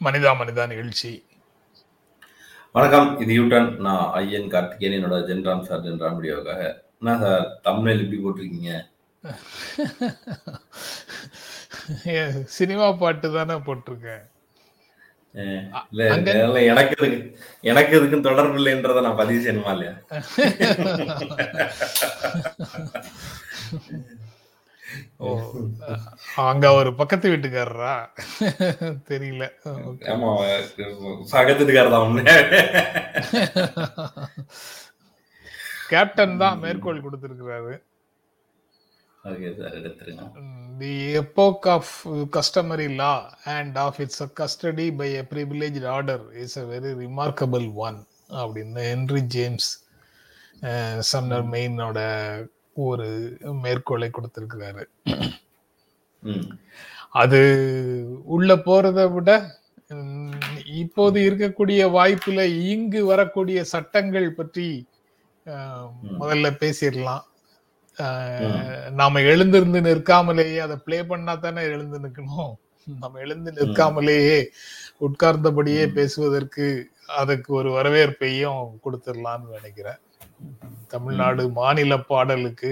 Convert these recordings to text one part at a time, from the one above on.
மனிதா மனிதா நிகழ்ச்சி. வணக்கம் இது யூட்டன் நான் ஐயன் கார்த்திகேயன் என்னோட ஜென்ராம் சார் ஜென்ராம் வீடியோக்காக என்ன சார் தமிழில் இப்படி போட்டிருக்கீங்க? சினிமா பாட்டு தானே போட்டிருக்கேன். எனக்கு எனக்கு இதுக்கும் தொடர்பு இல்லைன்றதை நான் பதிவு செய்யணுமா இல்லையா? அங்க ஒரு பக்கத்து வீட்டுக்காரரா? தெரியல. ஆமா. கேப்டன் தான் மேற்கோள் கொடுத்திருக்கிறாரு. The epoch of customary law and of its custody by a privileged order is a very remarkable one அப்படின்னு ஹென்ரி ஜேம்ஸ் சம்னர் மெயினோட ஒரு மேற்கோளை கொடுத்திருக்கிறாரு. அது உள்ள போறதை விட இப்போது இருக்கக்கூடிய வாய்ப்புல இங்கு வரக்கூடிய சட்டங்கள் பற்றி முதல்ல பேசிடலாம். நாம எழுந்திருந்து நிற்காமலேயே அதை ப்ளே பண்ணா தானே எழுந்து நிற்கணும். நம்ம எழுந்து நிற்காமலேயே உட்கார்ந்தபடியே பேசுவதற்கு அதுக்கு ஒரு வரவேற்பையும் கொடுத்துடலாம்னு நினைக்கிறேன். தமிழ்நாடு மாநில பாடலுக்கு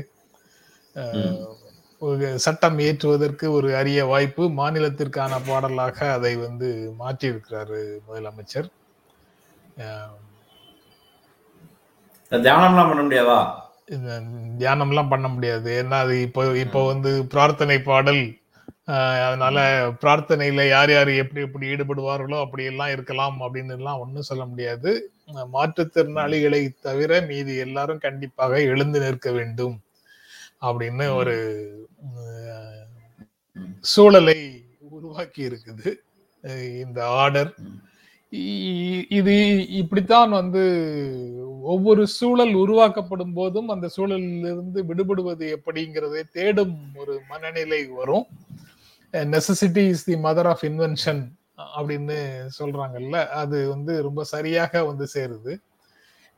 சட்டம் இயற்றுவதற்கு ஒரு அரிய வாய்ப்பு மாநிலத்திற்கான பாடலாக அதை வந்து மாற்றியிருக்கிறாரு முதலமைச்சர். தியானம்லாம் பண்ண முடியாதா? தியானம்லாம் பண்ண முடியாது. ஏன்னா அது இப்போ இப்போ வந்து பிரார்த்தனை பாடல். அதனால பிரார்த்தனையில யார் யார் எப்படி எப்படி ஈடுபடுவார்களோ அப்படி எல்லாம் இருக்கலாம் அப்படின்னு எல்லாம் ஒன்றும் சொல்ல முடியாது. மாற்றுத்திறனாளிகளை தவிர மீதி எல்லாரும் கண்டிப்பாக எழுந்து நிற்க வேண்டும் அப்படின்னு ஒரு. சூழலை உருவாக்கி இருக்குது. இந்த ஆர்டர். இது இப்படித்தான் வந்து ஒவ்வொரு சூழல் உருவாக்கப்படும் போதும் அந்த சூழலிலிருந்து விடுபடுவது எப்படிங்கிறதை தேடும் ஒரு மனநிலை வரும். Necessity is the mother of invention அப்படின்னு சொல்றாங்கல்ல அது வந்து ரொம்ப சரியாக வந்து சேருது.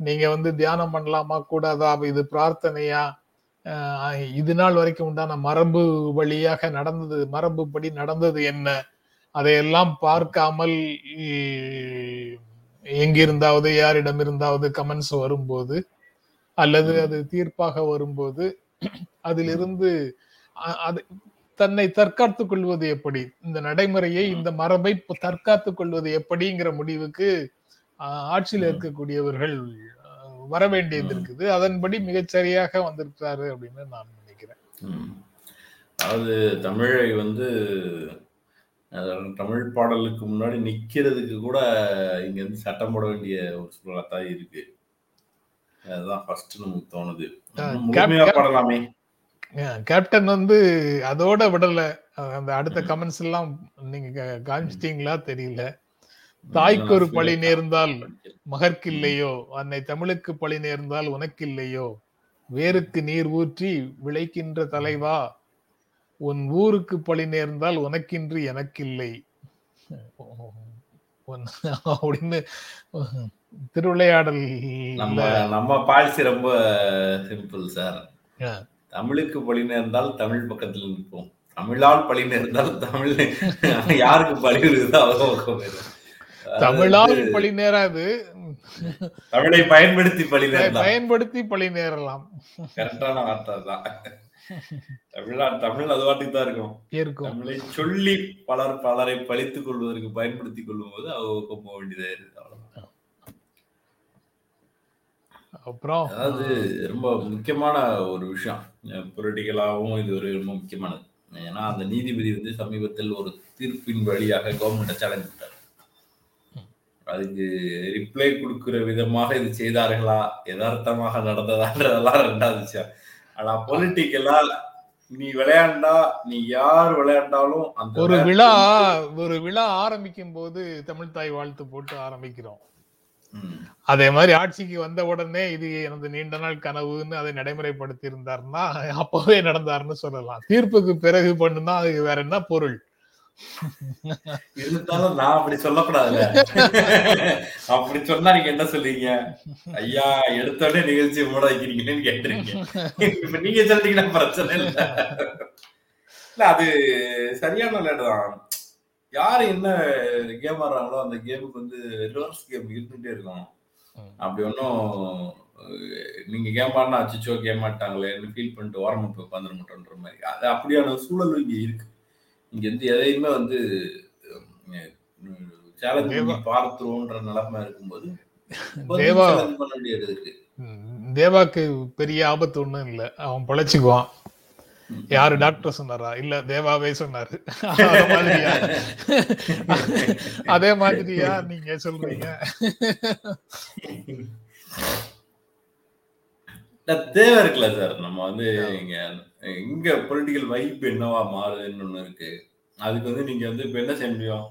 நீங்க வந்து தியானம் பண்ணலாமா கூடாதா? இது பிரார்த்தனையா? இது நாள் வரைக்கும் உண்டான மரபு வழியாக நடந்தது மரபுப்படி நடந்தது என்ன? அதையெல்லாம் பார்க்காமல் எங்கிருந்தாவது யாரிடம் இருந்தாவது கமெண்ட்ஸ் வரும்போது அல்லது அது தீர்ப்பாக வரும்போது அதிலிருந்து அது தன்னை தற்காத்துக் கொள்வது எப்படி? இந்த நடைமுறையை இந்த மரபை தற்காத்துக் கொள்வது எப்படிங்கிற முடிவுக்கு ஆட்சியில் இருக்கக்கூடியவர்கள் வர வேண்டியது இருக்குது. அதன்படி மிகச்சரியாக வந்திருக்கிறாரு அப்படின்னு நான் நினைக்கிறேன். அதாவது தமிழை வந்து தமிழ் பாடலுக்கு முன்னாடி நிக்கிறதுக்கு கூட இங்க இருந்து சட்டம் போட வேண்டிய ஒரு சூழலா தான் இருக்கு. அதுதான் ஃபர்ஸ்ட் நமக்கு தோணுது. முழுமையா பாடலாமே. கேப்டன் வந்து அதோட விடல. அந்த அடுத்த கமெண்ட்ஸ் எல்லாம் நீங்க காமிச்சிட்டீங்களா தெரியல. தாய்க்கு ஒரு பழி நேர்ந்தால் மகற்கில்லையோ? அன்னை தமிழுக்கு பழி நேர்ந்தால் உனக்கில்லையோ? வேருக்கு நீர் ஊற்றி விளைக்கின்ற தலைவா? உன் ஊருக்கு பழி நேர்ந்தால் உனக்கின்றி எனக்கில்லை. அப்படின்னு திருவிளையாடல் நம்ம பாலிசி ரொம்ப சிம்பிள் சார். தமிழுக்கு பழி நேர்ந்தால் தமிழ் பக்கத்துல நிற்போம். தமிழால் பழி நேர்ந்தால் தமிழ் யாருக்கு பழி இருக்குதோ? அவங்க பக்கம். தமிழால் பழி நேராது. தமிழை பயன்படுத்தி பழி பயன்படுத்தி பழி நேரலாம். கரெக்டான வார்த்தை தான் தமிழா தமிழ் அது வாட்டுக்கு தான் இருக்கும். இருக்கும். தமிழை சொல்லி பலர் பலரை பழித்துக் கொள்வதற்கு பயன்படுத்திக் கொள்ளும் போது அவங்க போக வேண்டியதா இருக்கு. அவ்வளவுதான். அப்புறம் அதாவது ரொம்ப முக்கியமான ஒரு விஷயம். பொலிட்டிக்கலாகவும் இது ஒரு ரொம்ப முக்கியமானது. ஏன்னா அந்த நீதிபதி வந்து சமீபத்தில் ஒரு தீர்ப்பின் வழியாக கவர்மெண்ட்டை சேலஞ்ச் பண்ணிட்டார். அதுக்கு ரிப்ளை கொடுக்கிற விதமாக இது செய்தார்களா? யதார்த்தமாக நடந்ததான்றதெல்லாம் ரெண்டாவது விஷயம். ஆனா பொலிட்டிக்கலா நீ விளையாண்டா நீ யார் விளையாண்டாலும் அந்த ஒரு விழா ஒரு விழா ஆரம்பிக்கும் போது தமிழ் தாய் வாழ்த்து போட்டு ஆரம்பிக்கிறோம். அதே மாதிரி ஆட்சிக்கு வந்த உடனே இது எனது நீண்ட நாள் கனவுன்னு அதை நடைமுறைப்படுத்தி இருந்தாருன்னா அப்பவே நடந்தாருன்னு சொல்லலாம். தீர்ப்புக்கு பிறகு பண்ணுனா அது வேற என்ன பொருள்? இருந்தாலும் நான் அப்படி சொல்லக்கூடாதுல அப்படி சொன்னா நீங்க என்ன சொல்றீங்க ஐயா எடுத்தோடனே நிகழ்ச்சி மூட வைக்கிறீங்கன்னு கேட்டிருக்கீங்க. இப்ப நீங்க சொல்றீங்கன்னா பிரச்சனை இல்ல. இல்ல அது சரியான லேட் தான் யாரு என்ன கேம் ஆடுறாங்களோ அந்த கேமுக்கு வந்து ரிவர்ஸ் கேம் இருந்துட்டே இருக்கும். அப்படி ஒன்றும் நீங்க கேம் ஆடினா அச்சிச்சோ கேம் ஆட்டாங்களேன்னு ஃபீல் பண்ணிட்டு ஓரமா போய் உட்காந்துட மாட்டோன்ற மாதிரி. அது அப்படியான சூழல் இங்க இருக்கு. இங்க வந்து எதையுமே வந்து சேலஞ்ச் பார்த்துருவோன்ற நிலைமை இருக்கும்போது தேவா சேலஞ்ச் பண்ண வேண்டியது இருக்கு. ம், தேவாக்கு பெரிய ஆபத்து ஒண்ணும் இல்ல. அவன் பொழைச்சுக்குவான். யாரு டாக்டர் சொன்னாரா? இல்ல தேவாவே சொன்னாரு. அதே மாதிரியா? அதே மாதிரியா நீங்க சொல்றீங்க? தேவை இருக்குல்ல சார். நம்ம வந்து இங்க இங்க பொலிட்டிக்கல் வைப் என்னவா மாறுதுன்னு ஒண்ணு இருக்கு. அதுக்கு வந்து நீங்க வந்து இப்ப என்ன செய்ய முடியும்?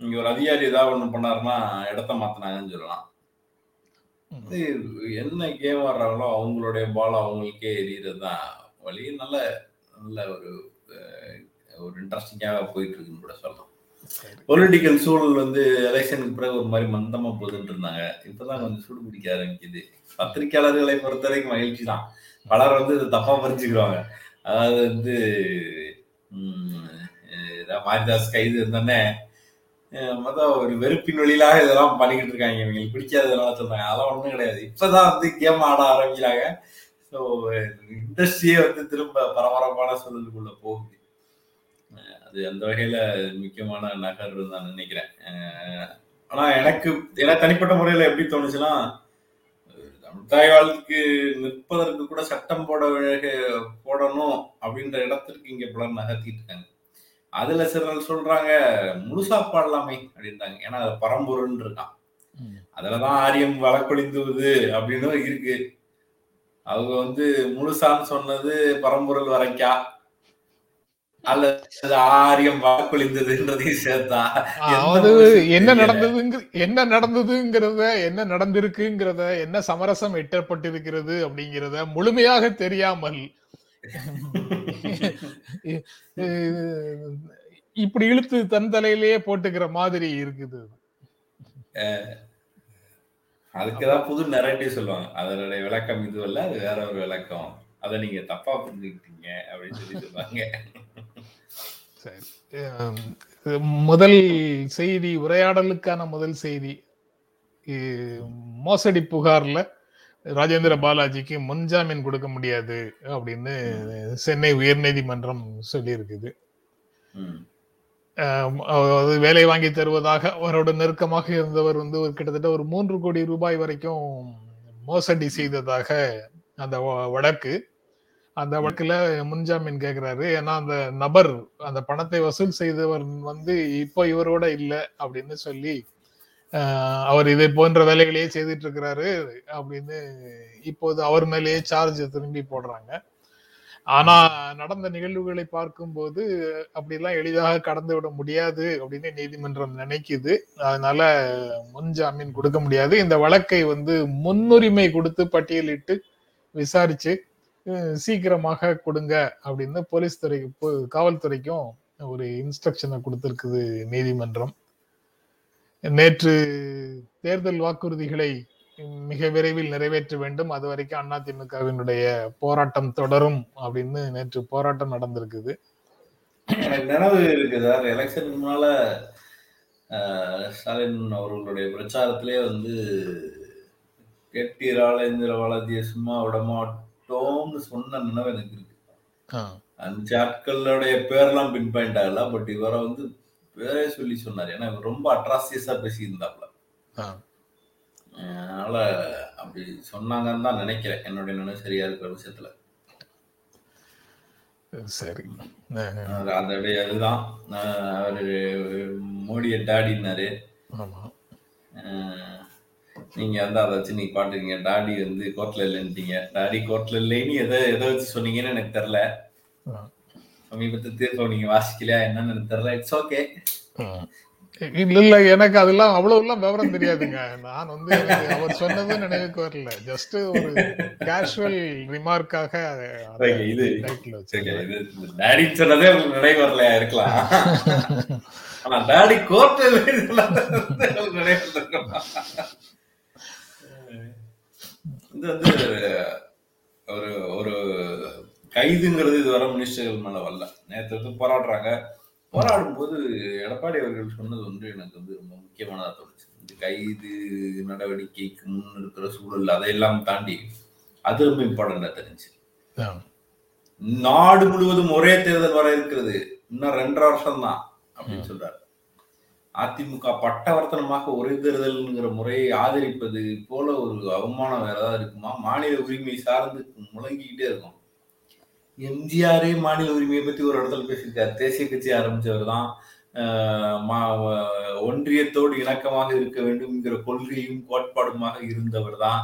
நீங்க ஒரு அதிகாரி ஏதாவது ஒண்ணு பண்ணாருன்னா இடத்த மாத்தினாங்கன்னு சொல்லலாம். இது என்ன கேம் ஆடுறாங்களோ அவங்களுடைய பால் அவங்களுக்கே எரியறது தான் வழி நல்ல நல்ல ஒரு ஒரு இன்ட்ரெஸ்டிங்காக போயிட்டு இருக்குன்னு கூட சொல்லலாம். பொலிட்டிக்கல் சூழல் வந்து எலெக்ஷனுக்கு பிறகு ஒரு மாதிரி மந்தமா போகுதுன்னு இருந்தாங்க இப்பதான் கொஞ்சம் சூடு பிடிக்க ஆரம்பிக்குது. பத்திரிக்கையாளர்களை பொறுத்த வரைக்கும் மகிழ்ச்சி தான் பலர் வந்து இதை தப்பா புரிஞ்சுக்கிறாங்க அதாவது வந்து மாரிதாஸ் கைது இருந்தோடனே மொத்தம் ஒரு வெறுப்பின் வழியிலாக இதெல்லாம் பண்ணிக்கிட்டு இருக்காங்க. இவங்களுக்கு பிடிக்காததெல்லாம் சொல்றாங்க. அதெல்லாம் ஒண்ணும் கிடையாது. இப்பதான் வந்து கேம் ஆட ஆரம்பிக்கிறாங்க. ஸோ இண்டஸ்ட்ரியே வந்து திரும்ப பரபரப்பான சூழலுக்குள்ள போகுது. அது அந்த வகையில முக்கியமான நகர்வு நான் நினைக்கிறேன். ஆனா எனக்கு எனக்கு தனிப்பட்ட முறையில எப்படி தோணுச்சுன்னா தமிழ் தாய் வாழ்த்துக்கு நிற்பதற்கு கூட சட்டம் போட போடணும் அப்படின்ற இடத்திற்கு இங்க பலர் நகர்த்திட்டு இருக்காங்க. அதுல சிலர் சொல்றாங்க முழுசா பாடலாமே அப்படின்றாங்க. ஏன்னா அது பரம்பொருள்னு இருக்கான். அதுலதான் ஆரியம் வழக்கொழிந்துவது அப்படின்னு இருக்கு. அவங்க வந்து முழுசான்னு சொன்னது பரம்பொருள் வரைக்கா? அல்லது ஆரியம் வழக்கொழிந்ததுன்றதையும் சேர்த்தா அதாவது என்ன. நடந்ததுங்க என்ன நடந்ததுங்கிறத என்ன நடந்திருக்குங்கிறத என்ன சமரசம் எட்டப்பட்டிருக்கிறது அப்படிங்கிறத முழுமையாக தெரியாமல். இப்படி இழுத்து தன் தலையிலேயே போட்டுக்கிற மாதிரி இருக்குது. அதுக்குதான் புது நெரேட்டிவ் சொல்லுவாங்க. அதனுடைய விளக்கம் இது இல்ல அது வேற ஒரு விளக்கம். அதை நீங்க தப்பா புரிஞ்சுக்கிட்டீங்க அப்படின்னு சொல்லி சொல்லுவாங்க. முதல் செய்தி உரையாடலுக்கான முதல் செய்தி. மோசடி புகார்ல ராஜேந்திர பாலாஜிக்கு முன்ஜாமீன் கொடுக்க முடியாது அப்படின்னு சென்னை உயர்நீதிமன்றம் சொல்லியிருக்குது. வேலை வாங்கி தருவதாக அவரோட நெருக்கமாக இருந்தவர் வந்து ஒரு கிட்டத்தட்ட ஒரு மூன்று கோடி ரூபாய் வரைக்கும் மோசடி செய்ததாக அந்த வழக்கு. அந்த வழக்குல முன்ஜாமீன் கேட்கிறாரு ஏன்னா அந்த நபர் அந்த பணத்தை வசூல் செய்தவர் வந்து இப்போ இவரோட இல்லை அப்படின்னு சொல்லி அவர் இதை போன்ற வேலைகளையே செய்துட்டு இருக்கிறாரு அப்படின்னு இப்போது அவர் மேலேயே சார்ஜ் திரும்பி போடுறாங்க. ஆனா நடந்த நிகழ்வுகளை பார்க்கும்போது அப்படிலாம் எளிதாக கடந்து விட முடியாது அப்படின்னு நீதிமன்றம் நினைக்குது. அதனால முன் ஜாமீன் கொடுக்க முடியாது. இந்த வழக்கை வந்து முன்னுரிமை கொடுத்து பட்டியலிட்டு விசாரிச்சு சீக்கிரமாக கொடுங்க அப்படின்னு போலீஸ் துறை காவல்துறைக்கும் ஒரு இன்ஸ்ட்ரக்ஷனை கொடுத்திருக்குது நீதிமன்றம். நேற்று தேர்தல் வாக்குறுதிகளை மிக விரைவில் நிறைவேற்ற வேண்டும். அது வரைக்கும் அதிமுகவினுடைய போராட்டம் தொடரும் அப்படின்னு நேற்று போராட்டம் நடந்திருக்குது. எனக்கு நினைவு இருக்கு சார் எலெக்ஷனுக்கு முன்னால ஸ்டாலின் அவர்களுடைய பிரச்சாரத்திலே வந்து கெட்டீரால இந்திர வளர்த்திய சும்மா விட மாட்டோம்னு சொன்ன நினைவு எனக்கு இருக்கு. அஞ்சு ஆட்களுடைய பேர்லாம் பின் பாயிண்ட் ஆகல பட் இவரை வந்து பேரே சொல்லி சொன்னார். ஏன்னா இவர் ரொம்ப அட்ராசியஸா பேசியிருந்தாப்ல. அதனால அப்படி சொன்னாங்கன்னு தான் நினைக்கிறேன். என்னுடைய நினைவு சரியா இருக்கிற விஷயத்துல. சரி. அது அதோடைய இதுதான். ஆஹ் அவரு மோடியை டாடினாரு நீங்க வந்து அதை வச்சு நீங்க பாட்டுறீங்க டாடி வந்து கோர்ட்ல இல்லைன்ட்டீங்க. டாடி கோர்ட்ல இல்லைன்னு எதை எதை வச்சு சொன்னீங்கன்னு எனக்கு தெரியல. சமீபத்து தீர்ப்பை நீங்க வாசிக்கலையா என்னன்னு எனக்கு தெரியல. It's okay. இல்ல இல்ல எனக்கு அதெல்லாம் அவ்வளவு எல்லாம் விவரம் தெரியாதுங்க. நான் வந்து அவர் சொன்னது நினைவுக்கு வரல. ஜஸ்ட் ஒரு கேஷுவல் ரிமார்க்காக இது இது டாடி சொன்னதே உங்களுக்கு நினைவு வரலையா இருக்கலாம். ஆனா டாடி இருந்திருக்கலாம். இது வந்து ஒரு ஒரு கைதுங்கிறது இதுவரை மினிஸ்டர்கள் மேல வரல. நேற்று வந்து போராடுறாங்க. போராடும் போது எடப்பாடி அவர்கள் சொன்னது வந்து எனக்கு வந்து ரொம்ப முக்கியமானதா தோணுச்சு. இந்த கைது நடவடிக்கைக்கு முன் இருக்கிற சூழல் அதையெல்லாம் தாண்டி அது ரொம்ப இம்பார்ட்டண்டா தெரிஞ்சு. நாடு முழுவதும் ஒரே தேர்தல் வர இருக்கிறது. இன்னும் ரெண்டரை வருஷம் தான் அப்படின்னு சொல்றாரு. அதிமுக பட்டவர்த்தனமாக ஒரே தேர்தல்ங்கிற முறையை ஆதரிப்பது போல ஒரு அவமானம் வேற ஏதாவது இருக்குமா? மாநில உரிமை சார்ந்து முழங்கிக்கிட்டே இருக்கும். எம்ஜிஆரே மாநில உரிமையை பத்தி ஒரு இடத்துல பேசியிருக்காரு. தேசிய கட்சி ஆரம்பிச்சவர் தான் ஒன்றியத்தோடு இணக்கமாக இருக்க வேண்டும்ங்கிற கொள்கையும் கோட்பாடுமாக இருந்தவர் தான்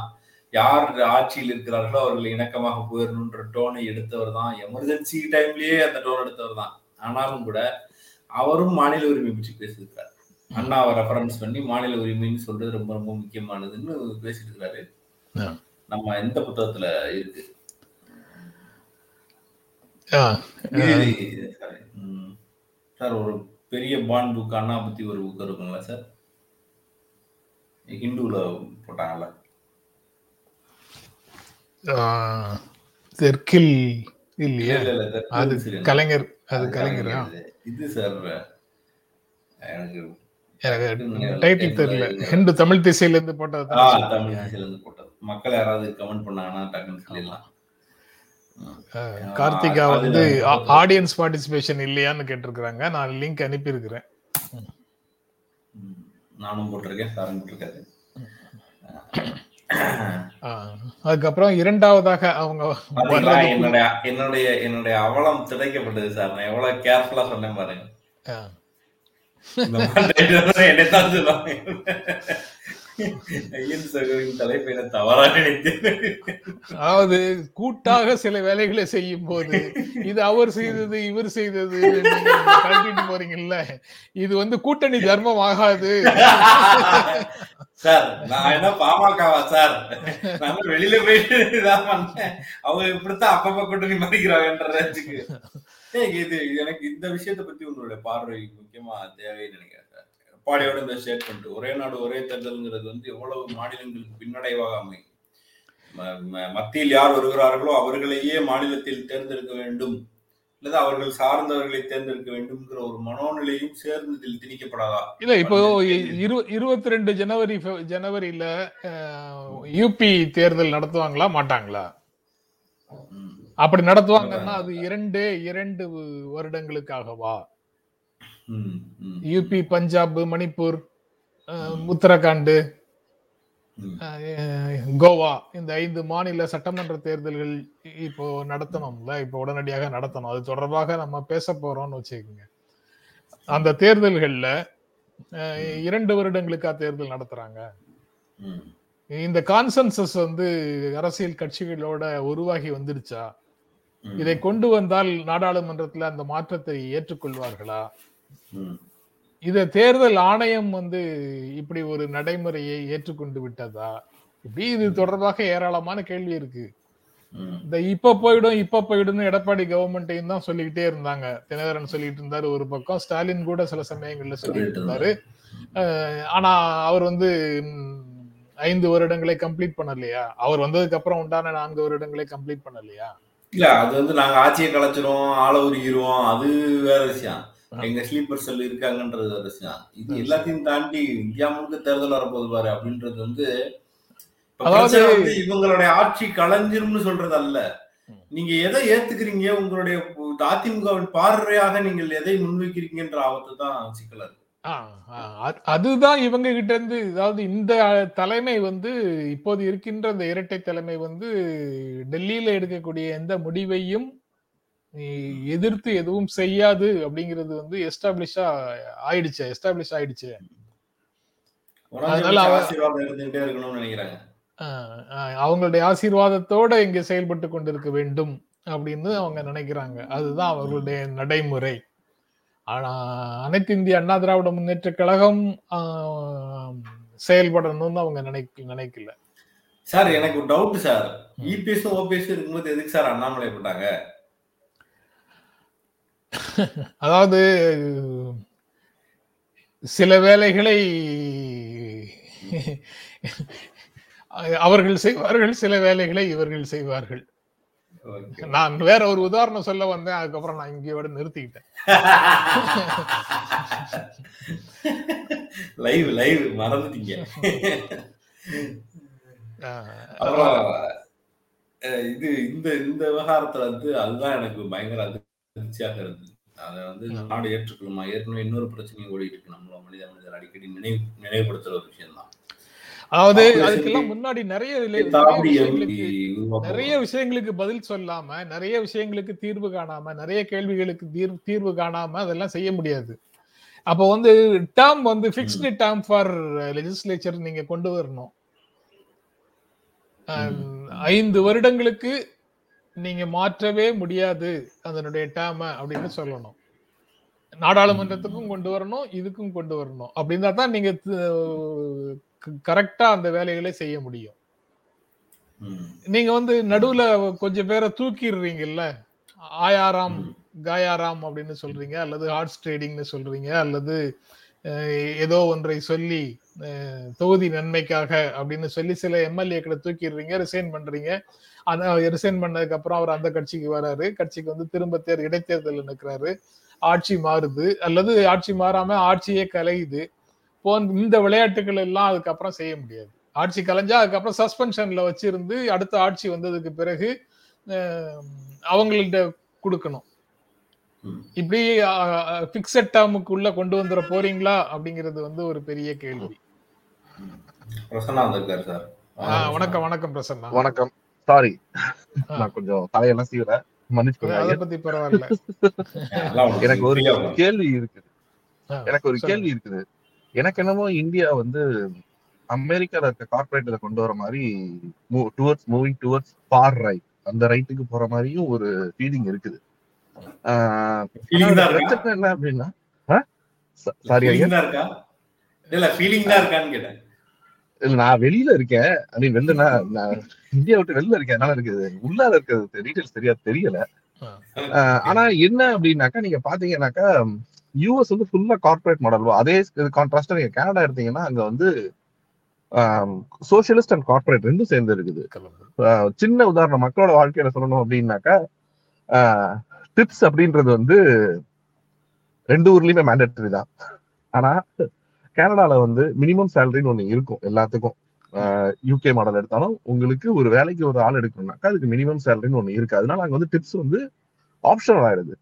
யார் ஆட்சியில் இருக்கிறார்களோ அவர்கள் இணக்கமாக போயிடணுன்ற டோனை எடுத்தவர் தான் எமர்ஜென்சி டைம்லயே அந்த டோன் எடுத்தவர் தான் ஆனாலும் கூட அவரும் மாநில உரிமை பற்றி பேசியிருக்காரு அண்ணாவை ரெஃபரன்ஸ் பண்ணி மாநில உரிமைன்னு சொல்றது ரொம்ப ரொம்ப முக்கியமானதுன்னு பேசிட்டு இருக்காரு ஆ. நம்ம எந்த புத்தகத்துல இருக்கு ஆ. இது- sorry. ம். சார். ஒரு பெரிய பாண்ட் புக் அண்ணா பத்தி ஒரு புக் இருக்குங்களா சார். ஹிந்துல போட்டாங்கல்ல. தெற்கில் இல்லையா? இல்ல, இல்ல, இல்ல, அது. கலைஞர் அது கலைஞரா. இது சார் எனக்கு எனக்கு டைட்டில் தெரியல. ஹிந்து தமிழ் திசையில இருந்து போட்டது தமிழ் ஆசியில இருந்து போட்டது. மக்கள் யாராவது கமெண்ட் பண்ணாங்கன்னா டக்குன்னு சொல்லிடலாம். கார்த்திகா வந்து ஆடியன்ஸ் பார்ட்டிசிபேஷன் இல்லையான்னு கேட்டிருக்கிறாங்க. நான் லிங்க் அனுப்பி இருக்கிறேன். நானும் போட்டிருக்கேன் சாரும் போட்டிருக்காரு. அதுக்கப்புறம் இரண்டாவதாக அவங்க என்னுடைய என்னுடைய என்னுடைய அவலம் திடைக்கப்பட்டது சார். நான் எவ்வளவு கேர்ஃபுல்லா சொன்னேன் பாருங்க. அதாவது கூட்டாக சில வேலைகளை செய்யும் போது இது அவர் செய்தது இவர் செய்தது கழட்டிட்டு போறீங்கல்ல? இது வந்து கூட்டணி தர்மம் ஆகாது. சார் நான் என்ன பாமகவா சார்? நான் வெளியில போயிட்டு இதான் பண்ணேன். அவங்க இப்படித்தான் அப்பப்ப கூட்டணி ஏய், இது எனக்கு இந்த விஷயத்தை பத்தி உங்களுடைய பார்வை முக்கியமா தேவைன்னு நினைக்கிறேன். சார் எடப்பாடியோட இந்த ஸ்டேட்மெண்ட் ஒரே நாடு ஒரே தேர்தல்ங்கிறது வந்து எவ்வளவு மாநிலங்களுக்கு பின்னடைவாக அமையும். மத்தியில் யார் வருகிறார்களோ அவர்களையே மாநிலத்தில் தேர்ந்தெடுக்க வேண்டும். அல்லது அவர்கள் சார்ந்தவர்களை தேர்ந்தெடுக்க வேண்டும்ங்கிற ஒரு மனோநிலையும் சேர்ந்து இதில் திணிக்கப்படாதா? இல்ல இப்போ இரு இருபத்தி ரெண்டு ஜனவரி ஜனவரியில யூபி தேர்தல் நடத்துவாங்களா மாட்டாங்களா. அப்படி நடத்துவாங்கன்னா அது இரண்டு இரண்டு வருடங்களுக்காகவா? யூபி பஞ்சாப் மணிப்பூர் உத்தரகாண்ட் கோவா இந்த ஐந்து மாநில சட்டமன்ற தேர்தல்கள் இப்போ நடத்தணும்ல? இப்போ உடனடியாக நடத்தணும். அது தொடர்பாக நம்ம பேச போறோம்னு வச்சுக்கோங்க. அந்த தேர்தல்கள்ல இரண்டு வருடங்களுக்கா தேர்தல் நடத்துறாங்க. இந்த கான்சென்சஸ் வந்து அரசியல் கட்சிகளோட உருவாகி வந்துடுச்சா. இதை கொண்டு வந்தால் நாடாளுமன்றத்துல அந்த மாற்றத்தை ஏற்றுக்கொள்வார்களா. இத தேர்தல் ஆணையம் வந்து இப்படி ஒரு நடைமுறையை ஏற்றுக்கொண்டு விட்டதா? இப்படி இது தொடர்பாக ஏராளமான கேள்வி இருக்கு. இந்த இப்ப போயிடும் இப்ப போயிடும்னு எடப்பாடி கவர்மெண்ட்டையும் தான் சொல்லிக்கிட்டே இருந்தாங்க. தினகரன் சொல்லிட்டு இருந்தாரு ஒரு பக்கம் ஸ்டாலின் கூட சில சமயங்கள்ல சொல்லிட்டு இருந்தாரு. ஆனா அவர் வந்து ஐந்து வருடங்களை கம்ப்ளீட் பண்ணலையா? அவர் வந்ததுக்கு அப்புறம் உண்டான நான்கு வருடங்களை கம்ப்ளீட் பண்ணலையா? இல்ல அது வந்து நாங்க ஆட்சியை கலைச்சிரும் ஆள உருகிருவோம் அது வேற விஷயம். எங்க ஸ்லீப்பர் செல் இருக்காங்கன்றது விஷயம் இது எல்லாத்தையும் தாண்டி இந்தியா முழுக்க தேர்தல் வரப்போகுது பாரு அப்படின்றது வந்து அதாவது- இவங்களுடைய ஆட்சி கலைஞ்சிரும்னு சொல்றது அல்ல. நீங்க எதை ஏத்துக்கிறீங்க? உங்களுடைய அதிமுகவின் பார்வையாக நீங்கள் எதை முன்வைக்கிறீங்கன்ற ஆபத்து தான் சிக்கலா இருக்கு அதுதான் இவங்க கிட்ட இருந்து அதாவது இந்த தலைமை வந்து இப்போது இருக்கின்ற இந்த இரட்டை தலைமை வந்து டெல்லியில எடுக்கக்கூடிய எந்த முடிவையும் எதிர்த்து எதுவும் செய்யாது அப்படிங்கிறது வந்து எஸ்டாப்ளிஷா ஆயிடுச்சு எஸ்டாப்ளிஷ் ஆயிடுச்சு. அதனால அவங்களுடைய ஆசீர்வாதத்தோட இங்க செயல்பட்டு கொண்டிருக்க வேண்டும் அப்படின்னு அவங்க நினைக்கிறாங்க. அதுதான் அவர்களுடைய நடைமுறை. ஆனா அனைத்து இந்திய அண்ணா திராவிட முன்னேற்ற கழகம் செயல்படணும்னு அவங்க நினைக்க நினைக்கல. சார் எனக்கு டவுட் சார். இபிஎஸ் ஓபிஎஸ் இருக்கும்போது எதுக்கு சார் அண்ணாமலை போட்டாங்க? அதாவது சில வேலைகளை அவர்கள் செய்வார்கள் சில வேலைகளை இவர்கள் செய்வார்கள். நான் வேற ஒரு உதாரணம் சொல்ல வந்தேன் அதுக்கப்புறம் நான் இங்கேயோட நிறுத்திக்கிட்டேன். லைவ் லைவ் மறந்துட்டீங்க. அப்புறம் இது இந்த இந்த விவகாரத்துல வந்து அதுதான் எனக்கு பயங்கர அதிர்ச்சியாக இருந்தது. அதை வந்து. நாடு ஏற்றுக்கணுமா ஏற்கனவே இன்னொரு பிரச்சனையும் ஓடிட்டு இருக்கு. நம்மள மனித மனிதர் அடிக்கடி நினைவு நினைவுபடுத்துற ஒரு விஷயம் தான் அதாவது அதுக்கெல்லாம் முன்னாடி நிறைய நிறைய விஷயங்களுக்கு பதில் சொல்லாம நிறைய விஷயங்களுக்கு தீர்வு காணாம நிறைய கேள்விகளுக்கு தீர்வு தீர்வு காணாம அதெல்லாம் செய்ய முடியாது. அப்போ வந்து டேர்ம் வந்து ஃபிக்ஸ்டு டேர்ம் ஃபார் லெஜிஸ்லேச்சர் நீங்க கொண்டு வரணும். ஐந்து வருடங்களுக்கு நீங்க மாற்றவே முடியாது அதனுடைய டேர்ம அப்படின்னு சொல்லணும் நாடாளுமன்றத்துக்கும் கொண்டு வரணும் இதுக்கும் கொண்டு வரணும் அப்படின்னா தான் நீங்க கரெக்டா அந்த வேலைகளை செய்ய முடியும். நீங்க வந்து நடுவுல கொஞ்சம் பேரை தூக்கிடுறீங்கல்ல ஆயாராம். காயாராம் அப்படின்னு சொல்றீங்க அல்லது ஹார்ஸ் ட்ரேடிங்னு சொல்றீங்க அல்லது ஏதோ ஒன்றை சொல்லி தொகுதி நன்மைக்காக அப்படின்னு சொல்லி சில எம்எல்ஏக்களை தூக்கிடுறீங்க ரிசைன் பண்றீங்க. ஆனா ரிசைன் பண்ணதுக்கு அப்புறம் அவர் அந்த கட்சிக்கு வராரு. கட்சிக்கு வந்து திரும்ப தேர் இடைத்தேர்தல் நிற்கிறாரு. ஆட்சி மாறுது. அல்லது ஆட்சி மாறாம ஆட்சியே கலையுது. போன் இந்த விளையாட்டுகள் எல்லாம் அதுக்கப்புறம் செய்ய முடியாது. ஆட்சி கலைஞ்சா அதுக்கப்புறம் சஸ்பென்ஷன்ல வச்சிருந்து அடுத்த ஆட்சி வந்ததுக்கு பிறகு அவங்கள்ட்ட கொடுக்கணும். இப்படி பிக்சட் டேர்முக்குள்ள கொண்டு வந்துட போறீங்களா அப்படிங்கிறது வந்து ஒரு பெரிய கேள்வி. பிரசன்னா வந்திருக்காரு சார். வணக்கம் வணக்கம் பிரசன்னா. வணக்கம். சாரி. நான் கொஞ்சம் தலையெல்லாம் சீவல. மன்னிச்சுக்கோங்க. எனக்கு ஒரு. கேள்வி இருக்குது. எனக்கு ஒரு. கேள்வி இருக்குது. எனக்கு என்னமோ இந்தியா வந்து அமெரிக்கால இருக்க கார்பரேட்ல கொண்டு வர மாதிரி towards moving towards far right அந்த ரைட்டுக்கு போற மாதிரியும் ஒரு ஃபீலிங் இருக்குது. என்ன அப்படின்னா சாரி ஐயா இல்ல ஃபீலிங் தான் இருக்கான்னு கேட்டேன். இல்ல நான் வெளியில இருக்கேன். ஐ மீன் வெளில நான் இந்தியா விட்டு வெளில இருக்கேன். அதனால எனக்கு இது உள்ளால இருக்கிறது டீடைல்ஸ் சரியா தெரியல. ஆனா என்ன அப்படின்னாக்கா நீங்க பாத்தீங்கன்னாக்கா யூஎஸ் வந்து ஃபுல்லா கார்பரேட் மாடல் அதே கான்ட்ராஸ்டா நீங்க கனடா எடுத்தீங்கன்னா அங்க வந்து சோசியலிஸ்ட் அண்ட் கார்பரேட் ரெண்டும் சேர்ந்து இருக்குது. சின்ன உதாரணம் மக்களோட வாழ்க்கையில சொல்லணும் அப்படின்னாக்கா டிப்ஸ் அப்படின்றது வந்து ரெண்டு ஊர்லயுமே மேண்டேட்டரி தான். ஆனா கனடால வந்து மினிமம் சேலரின்னு ஒண்ணு இருக்கும் எல்லாத்துக்கும். யூகே மாடல் எடுத்தாலும் உங்களுக்கு ஒரு வேலைக்கு ஒரு ஆள் எடுக்கணும்னாக்கா அதுக்கு மினிமம் சேலரின்னு ஒண்ணு இருக்கு. அதனால அங்க வந்து டிப்ஸ் வந்து ஆப்ஷனல் ஆயிடுது.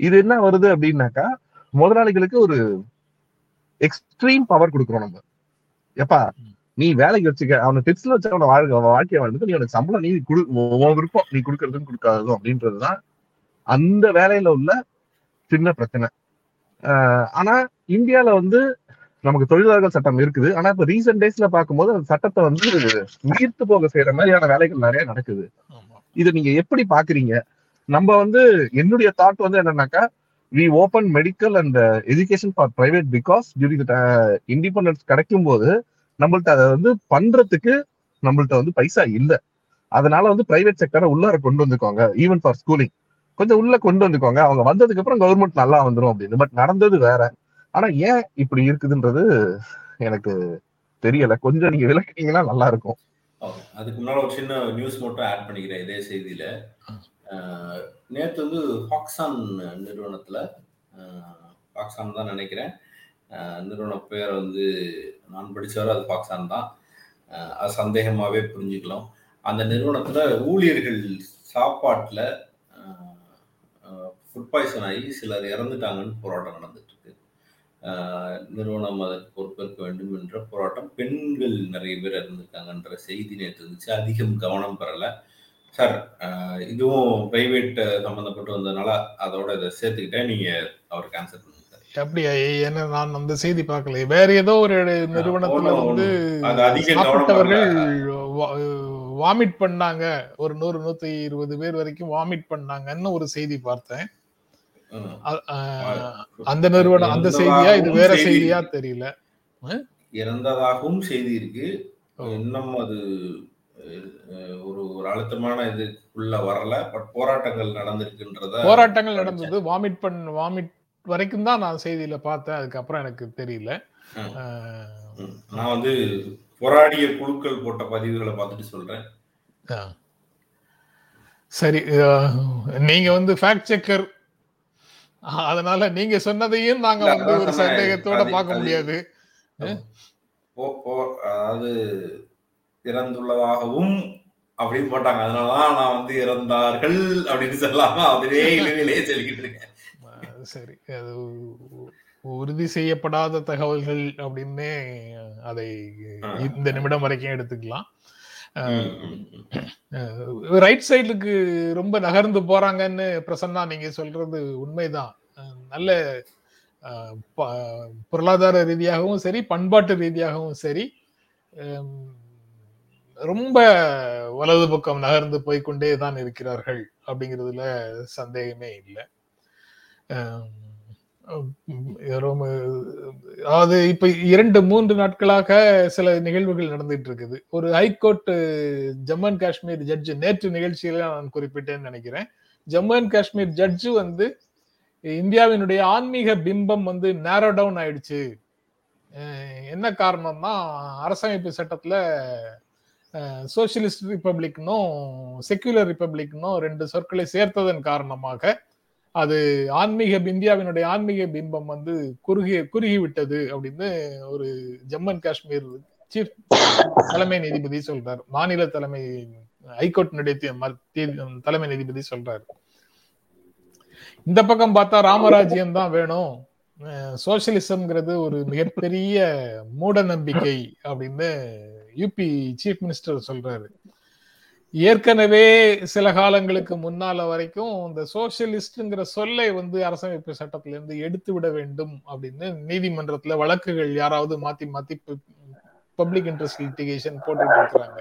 இது என்ன வருது அப்படின்னாக்கா முதலாளிகளுக்கு ஒரு எக்ஸ்ட்ரீம் பவர் கொடுக்குறோம் நம்ம. எப்பா நீ வேலைக்கு வச்சுக்க அவனை டிப்ஸ்ல வச்சு அவன வாழ்க்கை அவன் வாழ்க்கையை வாழ்ந்துட்டு நீ அவனுக்கு சம்பளம் நீ குடு உன் விருப்பம் நீ கொடுக்கறதும் கொடுக்காததும் அப்படின்றதுதான் அந்த வேலையில உள்ள சின்ன பிரச்சனை. ஆஹ் ஆனா இந்தியால வந்து நமக்கு தொழிலாளர்கள் சட்டம் இருக்குது. ஆனா இப்ப ரீசெண்ட் டேஸ்ல பார்க்கும்போது அந்த சட்டத்தை வந்து நீர்த்து போக செய்யற மாதிரியான வேலைகள் நிறைய நடக்குது. இதை நீங்க எப்படி பாக்குறீங்க நம்ம வந்து என்னுடைய தாட் வந்து என்னன்னாக்கா we open medical and education for private because during independence கிடைக்கும் போது நம்மள்ட்ட அதை வந்து பண்றதுக்கு நம்மள்ட்ட வந்து பைசா இல்ல. அதனால வந்து பிரைவேட் செக்டரை உள்ளார கொண்டு வந்துக்கோங்க. ஈவன் ஃபார் ஸ்கூலிங் கொஞ்சம் உள்ள கொண்டு வந்துக்கோங்க. அவங்க வந்ததுக்கு அப்புறம் கவர்மெண்ட் நல்லா வந்துரும் அப்படின்னு. பட் நடந்தது வேற. ஆனா ஏன் இப்படி இருக்குதுன்றது எனக்கு தெரியல. கொஞ்சம் நீங்க விளக்கிட்டீங்கன்னா நல்லா இருக்கும். அதுக்கு முன்னால ஒரு சின்ன நியூஸ் மட்டும் ஆட் பண்ணிக்கிறேன் இதே செய்தியில. நேத்து வந்து ஃபாக்ஸான் நிறுவனத்துல ஃபாக்ஸான் தான் நினைக்கிறேன். நிறுவன பேர் வந்து நான் படிச்சவரை அது ஃபாக்ஸான் தான். அது சந்தேகமாவே புரிஞ்சுக்கலாம். அந்த நிறுவனத்துல ஊழியர்கள் சாப்பாட்டுல ஃபுட் பாய்சன் ஆகி சிலர் இறந்துட்டாங்கன்னு போராட்டம் நடந்துட்டு நிறுவனம் அதற்கு பொறுப்பேற்க வேண்டும் என்ற போராட்டம் பெண்கள் நிறைய பேர் இறந்துருக்காங்கன்ற செய்தி நேற்று இருந்துச்சு. அதிகம் கவனம் பெறல. சார் இதுவும் பிரைவேட் சம்மந்தப்பட்டு வந்ததுனால அதோட இதை சேர்த்துக்கிட்டேன். நீங்க அவருக்கு ஆன்சர் பண்ணுங்க அப்படியா? ஏன்னா நான் அந்த செய்தி பார்க்கல வேற ஏதோ ஒரு நிறுவனத்துல வந்து சாப்பிட்டவர்கள். வாமிட் பண்ணாங்க. ஒரு நூறு நூத்தி இருபது பேர் வரைக்கும் வாமிட் பண்ணாங்கன்னு ஒரு செய்தி பார்த்தேன். அந்த நிறுவனம் அந்த செய்தியா இது வேற செய்தியா தெரியல. இறந்ததாகவும் செய்தி இருக்கு. இன்னும் அது ஒரு ஒரு அழுத்தமான இதுக்குள்ள வரல. பட் போராட்டங்கள் நடந்திருக்குன்றத போராட்டங்கள். நடந்தது. வாமிட் பண்ண வாமிட் வரைக்கும் தான் நான் செய்தியில பார்த்தேன். அதுக்கப்புறம் எனக்கு தெரியல. நான் வந்து போராடிய குழுக்கள் போட்ட பதிவுகளை பார்த்துட்டு சொல்றேன். சரி நீங்க வந்து ஃபேக்ட் செக்கர் அதனால நீங்க சொன்னதையும் நாங்க வந்து ஒரு. சந்தேகத்தோட பார்க்க முடியாது அதாவது இறந்துள்ளதாகவும் அப்படின்னு போட்டாங்க அதனாலதான் நான் வந்து இறந்தார்கள் அப்படின்னு சொல்லாம அதுவே இழுவிலேயே சொல்லிக்கிட்டு இருக்கேன் சரி அது உறுதி செய்யப்படாத தகவல்கள் அப்படின்னே அதை. இந்த நிமிடம் வரைக்கும் எடுத்துக்கலாம். ரைட் சைடுக்கு ரொம்ப நகர்ந்து போறாங்கன்னு பிரசன்னா நீங்க சொல்றது உண்மைதான். நல்ல பொருளாதார ரீதியாகவும் சரி பண்பாட்டு ரீதியாகவும் சரி ரொம்ப வலது பக்கம் நகர்ந்து போய்க்கொண்டே தான் இருக்கிறார்கள் அப்படிங்கிறதுல சந்தேகமே இல்லை. அதாவது இப்ப இரண்டு மூன்று நாட்களாக சில நிகழ்வுகள் நடந்துட்டு இருக்குது ஒரு high court Jammu and Kashmir judge நேற்று நிகழ்ச்சியில நான் குறிப்பிட்டேன்னு நினைக்கிறேன். ஜம்மு அண்ட் காஷ்மீர் ஜட்ஜு வந்து இந்தியாவினுடைய ஆன்மீக பிம்பம் வந்து நேரோ டவுன் ஆயிடுச்சு. என்ன காரணம்னா அரசமைப்பு சட்டத்துல சோசியலிஸ்ட் ரிப்பப்ளிக்னும் செக்யூலர் ரிப்பப்ளிக்னும் ரெண்டு சொற்களை சேர்த்ததன் காரணமாக அது ஆன்மீக இந்தியாவினுடைய ஆன்மீக பிம்பம் வந்து குறுகிய குறுகி விட்டது அப்படின்னு ஒரு ஜம்மு அண்ட் காஷ்மீர் சீஃப் தலைமை நீதிபதி சொல்றாரு. மாநில தலைமை ஹைகோர்ட்டினுடைய தலைமை நீதிபதி சொல்றாரு. இந்த பக்கம் பார்த்தா ராமராஜ்யம் தான் வேணும். சோசியலிசம்ங்கிறது ஒரு மிகப்பெரிய மூட நம்பிக்கை அப்படின்னு யூபி சீஃப் மினிஸ்டர் சொல்றாரு. ஏற்கனவே சில காலங்களுக்கு முன்னால வரைக்கும் இந்த சோசியலிஸ்ட்ங்கிற சொல்லை வந்து அரசமைப்பு சட்டத்திலிருந்து எடுத்து விட வேண்டும் அப்படின்னு நீதிமன்றத்துல வழக்குகள் யாராவது மாத்தி மாத்தி பப்ளிக் இன்ட்ரெஸ்ட் லிட்டிகேஷன் போட்டுட்டு இருக்கிறாங்க.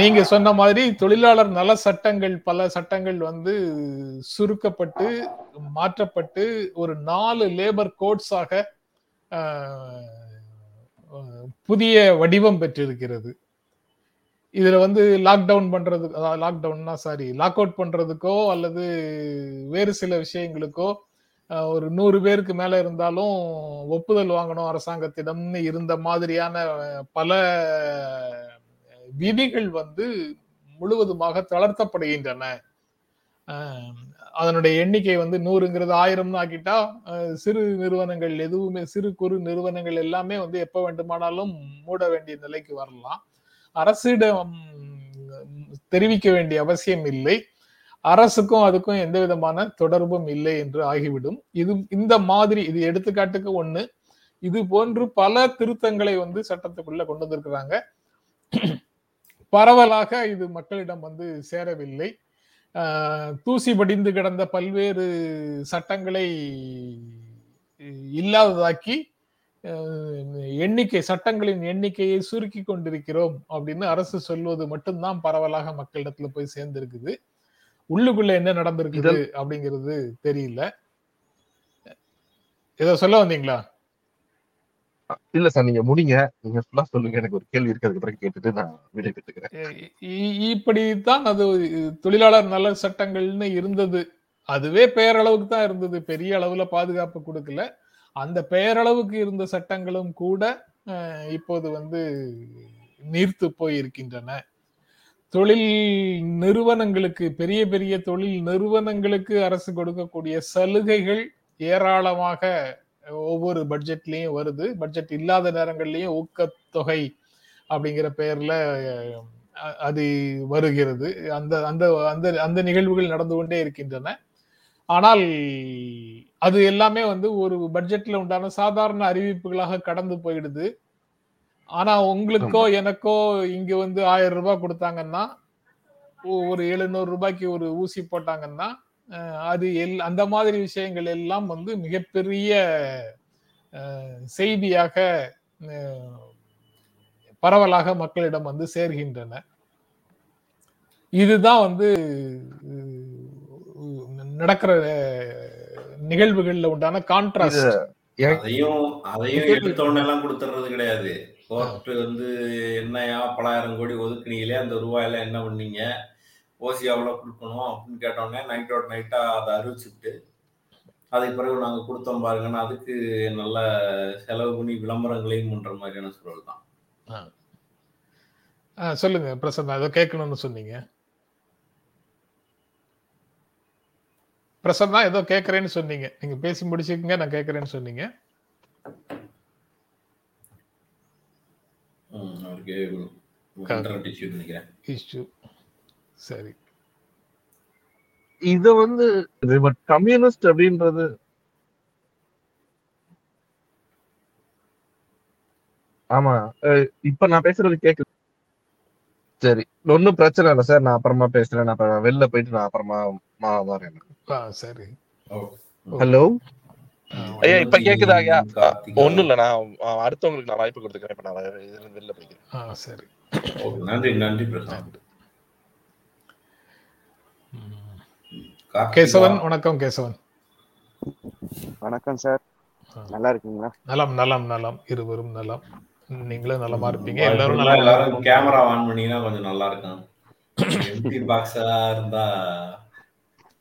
நீங்க சொன்ன மாதிரி தொழிலாளர் நல சட்டங்கள் பல சட்டங்கள் வந்து சுருக்கப்பட்டு மாற்றப்பட்டு ஒரு நாலு லேபர் கோட்ஸாக புதிய வடிவம் பெற்றிருக்கிறது. இதுல வந்து லாக்டவுன் பண்றது அதாவது லாக்டவுன்னா சாரி லாக் அவுட் பண்றதுக்கோ அல்லது வேறு சில விஷயங்களுக்கோ ஒரு நூறு பேருக்கு மேல இருந்தாலும் ஒப்புதல் வாங்கணும் அரசாங்கத்திடம்னு இருந்த மாதிரியான பல விதிகள் வந்து முழுவதுமாக தளர்த்தப்படுகின்றன. அதனுடைய எண்ணிக்கை வந்து நூறுங்கிறது ஆயிரம்னு ஆக்கிட்டா சிறு நிறுவனங்கள் எதுவுமே சிறு குறு நிறுவனங்கள் எல்லாமே வந்து எப்ப வேண்டுமானாலும் மூட வேண்டிய நிலைக்கு வரலாம். அரசிடம் தெரிவிக்க வேண்டிய அவசியம் இல்லை. அரசுக்கும் அதுக்கும் எந்த விதமான தொடர்பும் இல்லை என்று ஆகிவிடும். இது இந்த மாதிரி இது எடுத்துக்காட்டுக்கு ஒண்ணு. இது போன்று பல திருத்தங்களை வந்து சட்டத்துக்குள்ள கொண்டு வந்திருக்கிறாங்க. பரவலாக இது மக்களிடம் வந்து சேரவில்லை. தூசி படிந்து கிடந்த பல்வேறு சட்டங்களை இல்லாததாக்கி எண்ணிக்கை சட்டங்களின் எண்ணிக்கையை சுருக்கி கொண்டிருக்கிறோம் அப்படின்னு அரசு சொல்வது மட்டும்தான் பரவலாக மக்களிடத்துல போய் சேர்ந்திருக்குது. உள்ளுக்குள்ள என்ன நடந்திருக்குது அப்படிங்கிறது தெரியல. ஏதோ சொல்ல வந்தீங்களா? இல்ல சார் நீங்க முடிங்க. நீங்க ஃபுல்லா சொல்லுங்க. எனக்கு ஒரு கேள்வி இருக்கு. அதுக்கப்புறம் கேட்டுட்டு நான் விடை பெற்றுக்கிறேன். இப்படித்தான் அது தொழிலாளர் நல சட்டங்கள்னு இருந்தது. அதுவே பெயரளவுக்கு தான் இருந்தது. பெரிய அளவுல பாதுகாப்பு கொடுக்கல. அந்த பெயரளவுக்கு இருந்த சட்டங்களும் கூட இப்போது வந்து நீர்த்து போயிருக்கின்றன. தொழில் நிறுவனங்களுக்கு பெரிய பெரிய தொழில் நிறுவனங்களுக்கு அரசு கொடுக்கக்கூடிய சலுகைகள் ஏராளமாக ஒவ்வொரு பட்ஜெட்லயும் வருது. பட்ஜெட் இல்லாத நேரங்கள்லயும் ஊக்கத்தொகை அப்படிங்கிற பெயர்ல அது வருகிறது. அந்த அந்த அந்த அந்த நிகழ்வுகள் நடந்து கொண்டே இருக்கின்றன. ஆனால் அது எல்லாமே வந்து ஒரு பட்ஜெட்ல உண்டான சாதாரண அறிவிப்புகளாக கடந்து போயிடுது. ஆனா உங்களுக்கோ எனக்கோ இங்க வந்து ஆயிரம் ரூபாய் கொடுத்தாங்கன்னா ஒரு எழுநூறு ரூபாய்க்கு ஒரு ஊசி போட்டாங்கன்னா அது எல் அந்த மாதிரி விஷயங்கள் எல்லாம் வந்து மிகப்பெரிய செய்தியாக பரவலாக மக்களிடம் வந்து சேர்கின்றன. இதுதான் வந்து நடக்கிற நிகழ்வுகள்ல உண்டான கான்ட்ராஸ்ட் அதையும் அதையும் எடுத்த உடனே எல்லாம் கொடுத்துறது கிடையாது. கோர்ட் வந்து என்னையா பலாயிரம் கோடி ஒதுக்குனீங்களே அந்த ரூபாயில என்ன பண்ணீங்க? ஓசி எவ்வளவு கொடுக்கணும் அப்படின்னு கேட்டோடனே நைட்டோட நைட்டா அதை அறிவிச்சுட்டு அதுக்கு பிறகு நாங்க கொடுத்தோம் பாருங்கன்னா அதுக்கு நல்ல செலவு பண்ணி விளம்பரங்களையும் பண்ற மாதிரியான சூழல் தான். ஆ, சொல்லுங்க பிரசன்னா ஏதோ கேட்கணும்னு சொன்னீங்க. பிரசன்னா ஏதோ கேட்கறேன்னு சொன்னீங்க. நீங்க பேசி முடிச்சுக்கங்க நான் கேட்கறேன்னு சொன்னீங்க. சரி. இத வந்து கம்யூனிஸ்ட் அப்படின்றது ஆமா இப்ப நான் பேசுறது கேக்குது. சரி ஒன்னும் பிரச்சனை இல்லை சார். நான் அப்புறமா பேசுறேன். நான் அப்புறம் வெளில போயிட்டு நான் அப்புறமா வரேன். சரி. ஹலோ? ஐயா இப்ப கேக்குதா ஐயா. ஒண்ணும் இல்ல. நான் அடுத்தவங்களுக்கு நான் வாய்ப்பு கொடுத்துக்கிறேன். இப்ப நான் இதுல இருந்து வெளில போய்க்கிறேன். சரி. நன்றி நன்றி பிரசாந்த். கேசவன் வணக்கம் கேசவன். வணக்கம் சார். நல்லா இருக்கீங்களா? நலம் நலம் நலம். இருவரும் நலம். நீங்களும் நலமா இருப்பீங்க எல்லாரும் நலமா எல்லாரும். கேமரா ஆன் பண்ணீங்கன்னா கொஞ்சம் நல்லா இருக்கும் எம்டி பாக்ஸா இருந்தா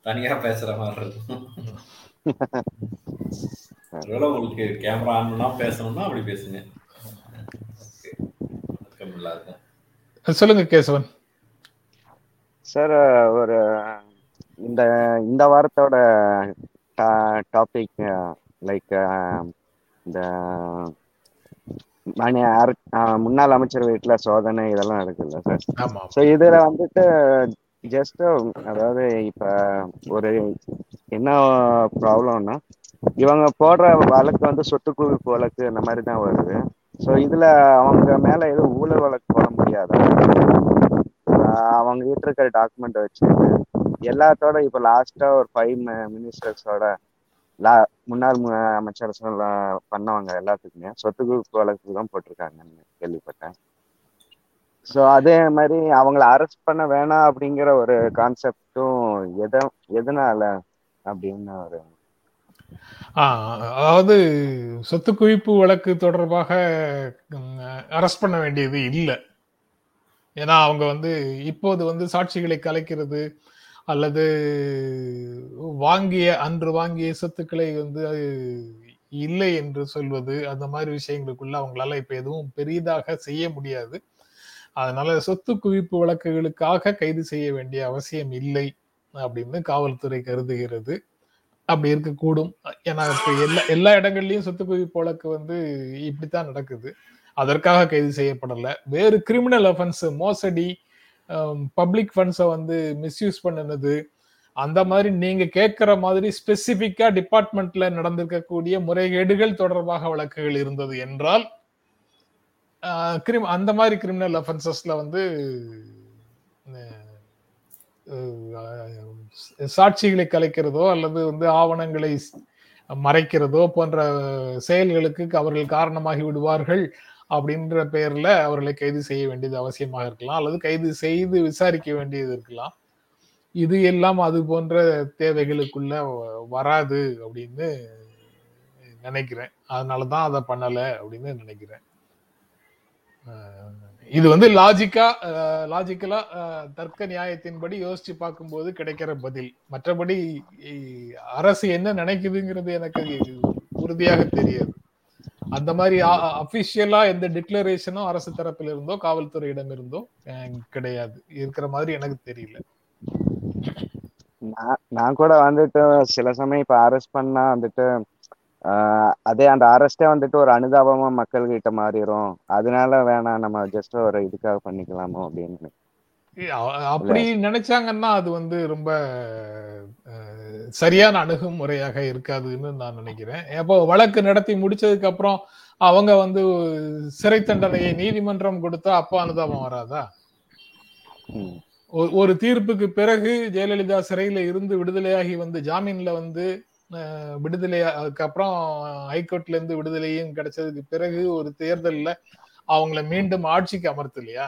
தனியா பேசுற மாதிரி இருக்கும். ஒருவேளை உங்களுக்கு கேமரா ஆன் பண்ணா பேசணும்னா அப்படி பேசுங்க. சொல்லுங்க கேசவன். சார் ஒரு இந்த இந்த வாரத்தோட டாபிக் லைக் இந்த முன்னாள் அமைச்சர் வீட்டுல சோதனை இதெல்லாம் இருக்குல்ல சார்? ஸோ இதுல வந்துட்டு ஜஸ்ட் அதாவது இப்ப ஒரு என்ன ப்ராப்ளம்னா இவங்க போடுற வழக்கு வந்து சொத்து குவிப்பு வழக்கு அந்த மாதிரி தான் வருது. ஸோ இதுல அவங்க மேல எதுவும் ஊழல் வழக்கு போட முடியாதா? அவங்க கிட்ட இருக்கிற டாக்குமெண்ட் வச்சு எல்லாத்தோட இப்ப லாஸ்டா ஒரு ஃபைவ் மினிஸ்டர்ஸோட லா முன்னாள் மு- அமைச்சர் பண்ணவங்க எல்லாத்துக்குமே சொத்து குவிப்பு வழக்கு தான் போட்டிருக்காங்கன்னு கேள்விப்பட்டேன். ஸோ அதே மாதிரி அவங்கள அரெஸ்ட் பண்ண வேணாம் அப்படிங்கிற ஒரு கான்செப்டும் எத எதனால அப்படின்னு ஒரு அதாவது சொத்து குவிப்பு வழக்கு தொடர்பாக அரெஸ்ட் பண்ண வேண்டியது இல்லை. ஏன்னா அவங்க வந்து இப்போது வந்து சாட்சிகளை கலைக்கிறது அல்லது வாங்கிய அன்று வாங்கிய சொத்துக்களை வந்து இல்லை என்று சொல்வது அந்த மாதிரி விஷயங்களுக்குள்ள அவங்களால இப்ப எதுவும் பெரிதாக செய்ய முடியாது. அதனால சொத்து குவிப்பு வழக்குகளுக்காக கைது செய்ய வேண்டிய அவசியம் இல்லை அப்படின்னு காவல்துறை கருதுகிறது. அப்படி இருக்கக்கூடும். ஏன்னா இப்ப எல்லா எல்லா இடங்கள்லயும் சொத்து குவிப்பு வழக்கு வந்து இப்படித்தான் நடக்குது. அதற்காக கைது செய்யப்படல. வேறு கிரிமினல் அஃபென்ஸ் மோசடி Um, பப்ளிக் ஃபண்ட்ஸை வந்து மிஸ்யூஸ் பண்ணினது. அந்த மாதிரி நீங்க கேட்கிற மாதிரி ஸ்பெசிபிக்கா டிபார்ட்மெண்ட்ல நடந்திருக்கக்கூடிய முறைகேடுகள் தொடர்பாக வழக்குகள் இருந்தது என்றால் கிரிம் அந்த மாதிரி கிரிமினல் அஃபென்சஸ்ல வந்து சாட்சிகளை கலைக்கிறதோ அல்லது வந்து ஆவணங்களை மறைக்கிறதோ போன்ற செயல்களுக்கு அவர்கள் காரணமாகி விடுவார்கள். அப்படின்ற பெயர்ல அவர்களை கைது செய்ய வேண்டியது அவசியமாக இருக்கலாம் அல்லது கைது செய்து விசாரிக்க வேண்டியது இருக்கலாம். இது எல்லாம் அது போன்ற தேவைகளுக்குள்ள வராது அப்படின்னு நினைக்கிறேன். அதனாலதான் அதை பண்ணல அப்படின்னு நினைக்கிறேன். இது வந்து லாஜிக்கா லாஜிக்கலா தர்க்க நியாயத்தின்படி யோசிச்சு பார்க்கும்போது கிடைக்கிற பதில். மற்றபடி அரசு என்ன நினைக்குதுங்கிறது எனக்கு உறுதியாக தெரியாது. அந்த மாதிரி அபிஷியலா எந்த டிக்ளரேஷனும் அரசு தரப்பில் இருந்தோ காவல்துறையிடம் இருந்தோ கிடையாது. இருக்கிற மாதிரி எனக்கு தெரியல. நான் நான் கூட வந்துட்டு சில சமயம் இப்ப அரெஸ்ட் பண்ணா வந்துட்டு ஆஹ் அதே அந்த அரெஸ்டே வந்துட்டு ஒரு அனுதாபமா மக்கள் கிட்ட மாறிடும் அதனால வேணாம் நம்ம ஜஸ்ட் ஒரு இதுக்காக பண்ணிக்கலாமோ அப்படின்னு அப்படி நினைச்சாங்கன்னா அது வந்து ரொம்ப சரியான அணுகுமுறையாக இருக்காதுன்னு நான் நினைக்கிறேன். அப்போ வழக்கு நடத்தி முடிச்சதுக்கு அப்புறம் அவங்க வந்து சிறை தண்டனையை நீதிமன்றம் கொடுத்தா அப்போ அனுதாபம் வராதா? ஒரு தீர்ப்புக்கு பிறகு ஜெயலலிதா சிறையில இருந்து விடுதலையாகி வந்து ஜாமீன்ல வந்து விடுதலை அதுக்கப்புறம் ஹைகோர்ட்ல இருந்து விடுதலையும் கிடைச்சதுக்கு பிறகு ஒரு தேர்தல்ல அவங்கள மீண்டும் ஆட்சிக்கு அமர்த்து இல்லையா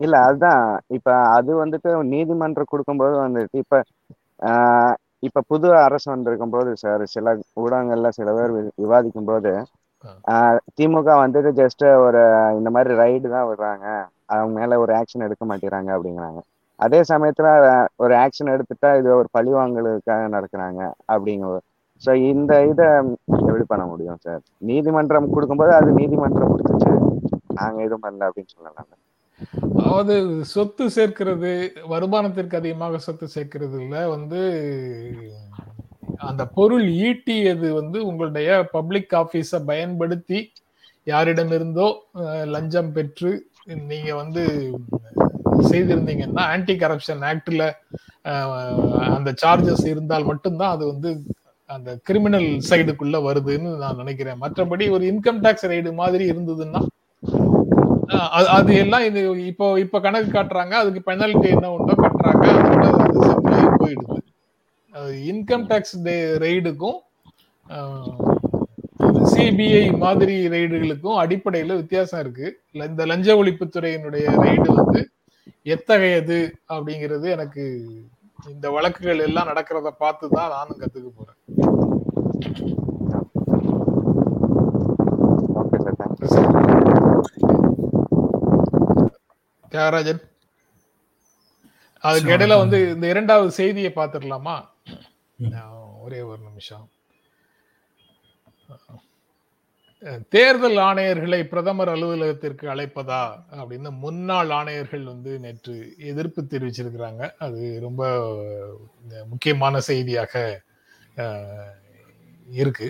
இல்ல அதுதான். இப்ப அது வந்துட்டு நீதிமன்றம் கொடுக்கும்போது வந்துட்டு இப்ப ஆஹ் இப்ப புது அரசு வந்திருக்கும் போது சார் சில ஊடகங்கள்ல சில பேர் விவாதிக்கும் போது திமுக வந்துட்டு ஜஸ்ட் ஒரு இந்த மாதிரி ரைடு தான் விடுறாங்க. அவங்க மேல ஒரு ஆக்ஷன் எடுக்க மாட்டேங்கிறாங்க அப்படிங்கிறாங்க. அதே சமயத்துல ஒரு ஆக்ஷன் எடுத்துட்டா இது ஒரு பழிவாங்கலுக்காக நடக்கிறாங்க அப்படிங்கிற ஸோ இந்த இதை எப்படி பண்ண முடியும் சார்? நீதிமன்றம் கொடுக்கும்போது அது நீதிமன்றம் கொடுத்துச்சு நாங்க எதுவும் பண்ணல அப்படின்னு சொல்லலாம் அதாவது சொத்து சேர்க்கிறது வருமானத்திற்கு அதிகமாக சொத்து சேர்க்கிறதுல வந்து அந்த பொருள் ஈட்டியது வந்து உங்களுடைய பப்ளிக் ஆஃபீஸை பயன்படுத்தி யாரிடமிருந்தோ இருந்தோ லஞ்சம் பெற்று நீங்க வந்து செய்திருந்தீங்கன்னா ஆன்டி கரப்ஷன் ஆக்ட்ல அந்த சார்ஜஸ் இருந்தால் மட்டும்தான் அது வந்து அந்த கிரிமினல் சைடுக்குள்ள வருதுன்னு நான் நினைக்கிறேன். மற்றபடி ஒரு இன்கம் டேக்ஸ் ரைடு மாதிரி இருந்ததுன்னா அது- அது எல்லாம் இது இப்போ இப்போ கணக்கு காட்டுறாங்க. அதுக்கு பெனல்டி என்ன உண்டோ கட்டுறாங்க. போயிடுது. இன்கம் டேக்ஸ் ரெய்டுக்கும் சிபிஐ மாதிரி ரெய்டுகளுக்கும் அடிப்படையில வித்தியாசம் இருக்கு. இந்த லஞ்ச ஒழிப்புத்துறையினுடைய ரெய்டு வந்து எத்தகையது அப்படிங்கிறது எனக்கு இந்த வழக்குகள் எல்லாம் நடக்கிறத பார்த்து தான் நானும் கத்துக்க போறேன் ஓகே சார் தேங்க்யூ தியாகராஜன். அதுக்கு இடையில வந்து இந்த இரண்டாவது செய்தியை பார்த்துடலாமா? ஒரே ஒரு நிமிஷம். தேர்தல் ஆணையர்களை பிரதமர் அலுவலகத்திற்கு அழைப்பதா அப்படின்னு முன்னாள் ஆணையர்கள் வந்து நேற்று எதிர்ப்பு தெரிவிச்சிருக்கிறாங்க. அது ரொம்ப முக்கியமான செய்தியாக இருக்கு.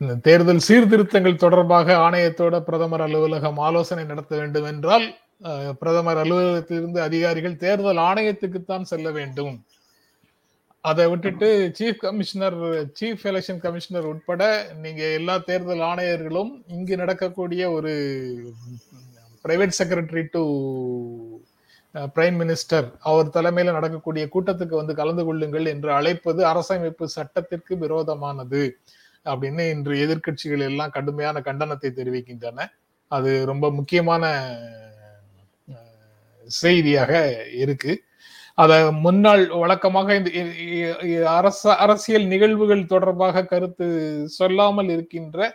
இந்த தேர்தல் சீர்திருத்தங்கள் தொடர்பாக ஆணையத்தோட பிரதமர் அலுவலகம் ஆலோசனை நடத்த வேண்டும் என்றால் பிரதமர் அலுவலகத்திலிருந்து அதிகாரிகள் தேர்தல் ஆணையத்துக்குத்தான் செல்ல வேண்டும். அதை விட்டுட்டு chief commissioner chief election commissioner உட்பட நீங்க எல்லா தேர்தல் ஆணையர்களும் இங்கு நடக்கக்கூடிய ஒரு private secretary to prime minister அவர் தலைமையில நடக்கக்கூடிய கூட்டத்துக்கு வந்து கலந்து கொள்ளுங்கள் என்று அழைப்பது அரசமைப்பு சட்டத்திற்கு விரோதமானது. அப்படின்னு இன்று எதிர்க்கட்சிகள் எல்லாம் கடுமையான கண்டனத்தை தெரிவிக்கின்றன. அது ரொம்ப முக்கியமான செய்தியாக இருக்கு. அத முன்னாள் வழக்கமாக இந்த அரச அரசியல் நிகழ்வுகள் தொடர்பாக கருத்து சொல்லாமல் இருக்கின்ற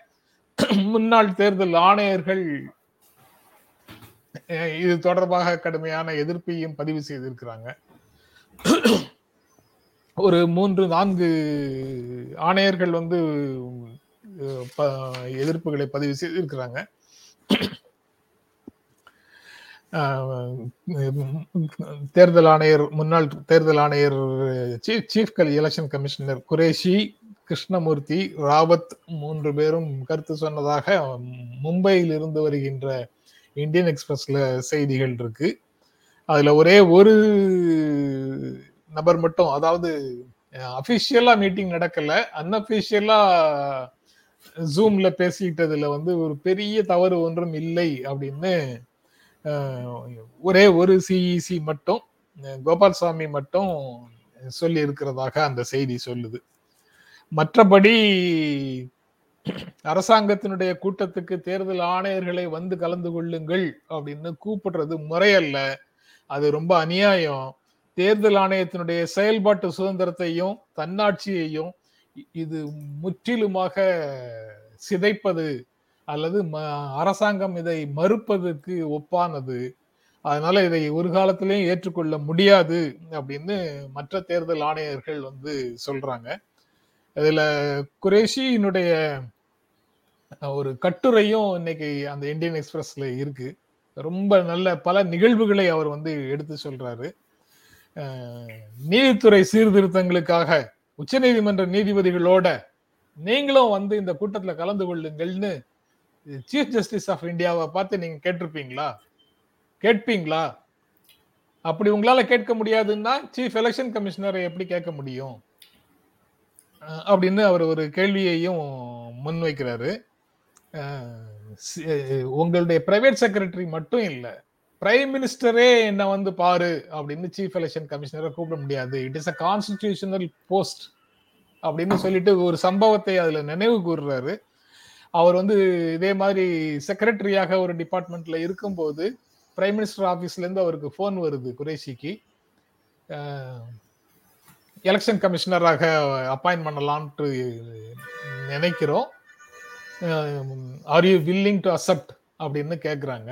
முன்னாள் தேர்தல் ஆணையர்கள் இது தொடர்பாக கடுமையான எதிர்ப்பையும் பதிவு செய்திருக்கிறாங்க. ஒரு மூன்று நான்கு ஆணையர்கள் வந்து ப- எதிர்ப்புகளை பதிவு செய்திருக்கிறாங்க. தேர்தல் ஆணையர் முன்னாள் தேர்தல் ஆணையர் chief chief election commissioner Qureshi Krishnamurthy Rawat மூன்று பேரும் கருத்து சொன்னதாக மும்பையில் இருந்து வருகின்ற இந்தியன் எக்ஸ்பிரஸ்ல செய்திகள் இருக்கு. அதுல ஒரே ஒரு நபர் மட்டும் அதாவது அபிஷியலா மீட்டிங் நடக்கல. அன்அபிஷியலா ஜூம்ல பேசிக்கிட்டதுல வந்து ஒரு பெரிய தவறு ஒன்றும் இல்லை அப்படின்னு ஒரே ஒரு சிஇசி மட்டும் கோபால்சாமி மட்டும் சொல்லி இருக்கிறதாக அந்த செய்தி சொல்லுது. மற்றபடி அரசாங்கத்தினுடைய கூட்டத்துக்கு தேர்தல் ஆணையர்களை வந்து கலந்து கொள்ளுங்கள் அப்படின்னு கூப்பிடுறது முறையல்ல. அது ரொம்ப அநியாயம். தேர்தல் ஆணையத்தினுடைய செயல்பாட்டு சுதந்திரத்தையும் தன்னாட்சியையும் இது முற்றிலுமாக சிதைப்பது அல்லது ம- அரசாங்கம் இதை மறுப்பதற்கு ஒப்பானது. அதனால இதை ஒரு காலத்திலையும் ஏற்றுக்கொள்ள முடியாது அப்படின்னு மற்ற தேர்தல் ஆணையர்கள் வந்து சொல்றாங்க. இதுல குரேஷியினுடைய ஒரு கட்டுரையும் இன்னைக்கு அந்த இந்தியன் எக்ஸ்பிரஸ்ல இருக்கு. ரொம்ப நல்ல பல நிகழ்வுகளை அவர் வந்து எடுத்து சொல்றாரு. நீதித்துறை சீர்திருத்தங்களுக்காக உச்சநீதிமன்ற நீதிபதிகளோட நீங்களும் வந்து இந்த கூட்டத்தில் கலந்து கொள்ளுங்கள்னு சீஃப் ஜஸ்டிஸ் ஆஃப் இந்தியாவை பார்த்து நீங்க கேட்டிருப்பீங்களா? கேட்பீங்களா? அப்படி உங்களால கேட்க முடியாதுன்னா சீஃப் எலெக்ஷன் கமிஷனரை எப்படி கேட்க முடியும்? அப்படின்னு அவர் ஒரு கேள்வியையும் முன்வைக்கிறாரு. உங்களுடைய பிரைவேட் செக்ரட்டரி மட்டும் இல்லை பிரைம் மினிஸ்டரே என்ன வந்து பாரு அப்படின்னு சீஃப் எலெக்ஷன் கமிஷனரை கூப்பிட முடியாது. It is a constitutional post அப்படின்னு சொல்லிட்டு ஒரு சம்பவத்தை அதுல நினைவு கூறுறாரு அவர் வந்து இதே மாதிரி செக்ரட்டரியாக ஒரு டிபார்ட்மெண்ட்ல இருக்கும்போது பிரைம் மினிஸ்டர் ஆஃபீஸ்ல இருந்து அவருக்கு ஃபோன் வருது குரேஷிக்கு எலெக்ஷன் கமிஷனராக அப்பாயின் பண்ணலான்ட்டு நினைக்கிறோம். Are you willing to accept அப்படின்னு கேட்குறாங்க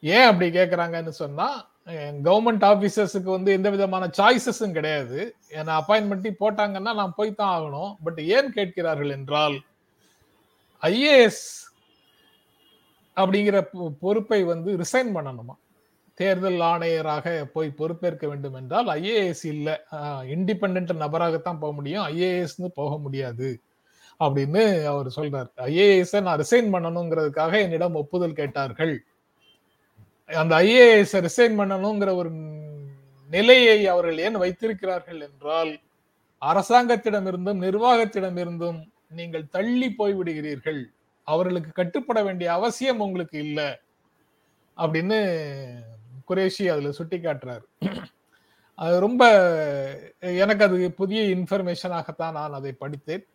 ஏன் அப்படி கேட்குறாங்கன்னு சொன்னால் கவர்மெண்ட் ஆஃபீஸர்ஸுக்கு வந்து எந்த விதமான சாய்ஸஸும் கிடையாது. ஏன்னா அப்பாயின்மெண்ட் போட்டாங்கன்னா நான் போய் தான் ஆகணும். பட் ஏன் கேட்கிறார்கள் என்றால் ஐஏஎஸ் அப்படிங்கிற பொ- பொறுப்பை வந்து ரிசைன் பண்ணணுமா? தேர்தல் ஆணையராக போய் பொறுப்பேற்க வேண்டும் என்றால் ஐஏஎஸ் இல்லை. இண்டிபெண்ட் நபராகத்தான் போக முடியும். ஐஏஎஸ்னு போக முடியாது. அப்படின்னு அவர் சொல்றார். ஐஏஎஸ் நான் ரிசைன் பண்ணணுங்கிறதுக்காக என்னிடம் ஒப்புதல் கேட்டார்கள். அந்த ஐஏஎஸ் ரிசைன் பண்ணணுங்கிற ஒரு நிலையை அவர்கள் ஏன் வைத்திருக்கிறார்கள் என்றால் அரசாங்கத்திடமிருந்தும் நிர்வாகத்திடமிருந்தும் நீங்கள் தள்ளி போய் விடுகிறீர்கள் அவர்களுக்கு கட்டுப்பட வேண்டிய அவசியம் உங்களுக்கு இல்லை. அப்படின்னு குரேஷி அதுல சுட்டி காட்டுறாரு அது ரொம்ப எனக்கு அது புதிய இன்ஃபர்மேஷனாகத்தான் நான் அதை படித்தேன்.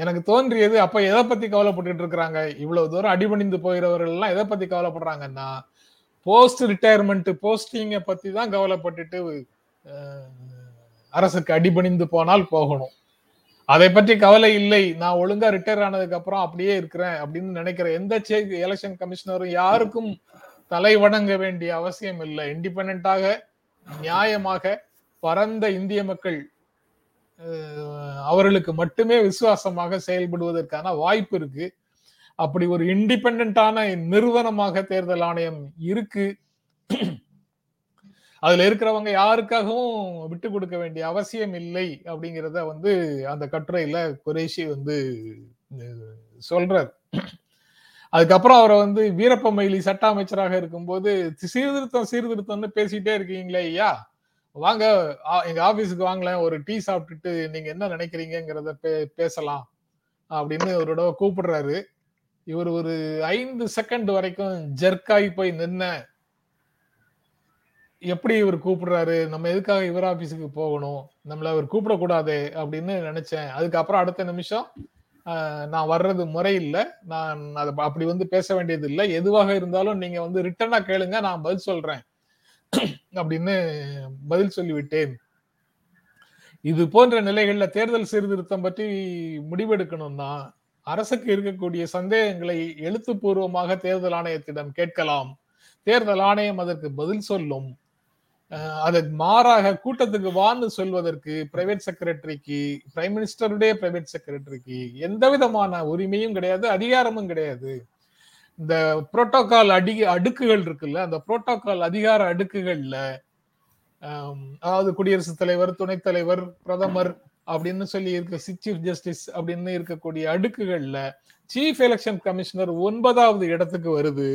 எனக்கு தோன்றியது அப்ப எதை பத்தி கவலைப்பட்டுட்டு இருக்கிறாங்க? இவ்வளவு தூரம் அடிபணிந்து போகிறவர்கள் எல்லாம் எதை பத்தி கவலைப்படுறாங்கன்னா போஸ்ட் ரிட்டையர்மெண்ட் போஸ்டிங்கை பத்தி தான் கவலைப்பட்டுட்டு அரசுக்கு அடிபணிந்து போனால் போகணும். அதை பற்றி கவலை இல்லை. நான் ஒழுங்கா ரிட்டையர் ஆனதுக்கு அப்புறம் அப்படியே இருக்கிறேன் அப்படின்னு நினைக்கிற எந்த எலெக்ஷன் கமிஷனரும் யாருக்கும் தலை வணங்க வேண்டிய அவசியம் இல்லை. இண்டிபெண்டாக நியாயமாக பரந்த இந்திய மக்கள் அவர்களுக்கு மட்டுமே விசுவாசமாக செயல்படுவதற்கான வாய்ப்பு இருக்கு. அப்படி ஒரு இண்டிபெண்டான நிறுவனமாக தேர்தல் ஆணையம் இருக்கு. அதுல இருக்கிறவங்க யாருக்காகவும் விட்டு கொடுக்க வேண்டிய அவசியம் இல்லை அப்படிங்கிறத வந்து அந்த கட்டுரையில குரேஷி வந்து சொல்றார். அதுக்கப்புறம் அவரை வந்து வீரப்ப மயிலி சட்ட அமைச்சராக இருக்கும்போது சீர்திருத்தம் சீர்திருத்தம்னு பேசிட்டே இருக்கீங்களே ஐயா. வாங்க ஆ- எங்க ஆபீஸுக்கு வாங்கலேன் ஒரு டீ சாப்பிட்டுட்டு நீங்க என்ன நினைக்கிறீங்கிறத பே- பேசலாம். அப்படின்னு ஒரு தடவை கூப்பிடுறாரு. இவர் ஒரு ஐந்து செகண்ட் வரைக்கும் ஜெர்க்காய் போய் நின்ன. எப்படி இவர் கூப்பிடுறாரு? நம்ம எதுக்காக இவர் ஆபீஸுக்கு போகணும்? நம்மள அவர் கூப்பிடக்கூடாதே அப்படின்னு நினைச்சேன். அதுக்கப்புறம் அடுத்த நிமிஷம் நான் வர்றது முறை இல்லை நான் அதை அப்படி வந்து பேச வேண்டியது இல்லை எதுவாக இருந்தாலும் நீங்க வந்து ரிட்டர்னா கேளுங்க நான் பதில் சொல்றேன். அப்படின்னு பதில் சொல்லிவிட்டேன். இது போன்ற நிலைகள்ல தேர்தல் சீர்திருத்தம் பற்றி முடிவெடுக்கணும்னா அரசுக்கு இருக்கக்கூடிய சந்தேகங்களை எழுத்துப்பூர்வமாக தேர்தல் ஆணையத்திடம் கேட்கலாம். தேர்தல் ஆணையம் அதற்கு பதில் சொல்லும். அதற்கு மாறாக கூட்டத்துக்கு வான்னு சொல்வதற்கு பிரைவேட் செக்ரட்டரிக்கு பிரைம் மினிஸ்டருடைய பிரைவேட் செக்ரட்டரிக்கு எந்த விதமான உரிமையும் கிடையாது அதிகாரமும் கிடையாது. இந்த புரோட்டோகால் அடி அடுக்குகள் இருக்குல்ல அந்த புரோட்டோகால் அதிகார அடுக்குகள்ல அதாவது குடியரசுத் தலைவர் துணைத் தலைவர் பிரதமர் அப்படின்னு சொல்லி இருக்க சீஃப் ஜஸ்டிஸ் அப்படின்னு இருக்கக்கூடிய அடுக்குகள்ல சீஃப் எலெக்ஷன் கமிஷனர் ஒன்பதாவது இடத்துக்கு வருது.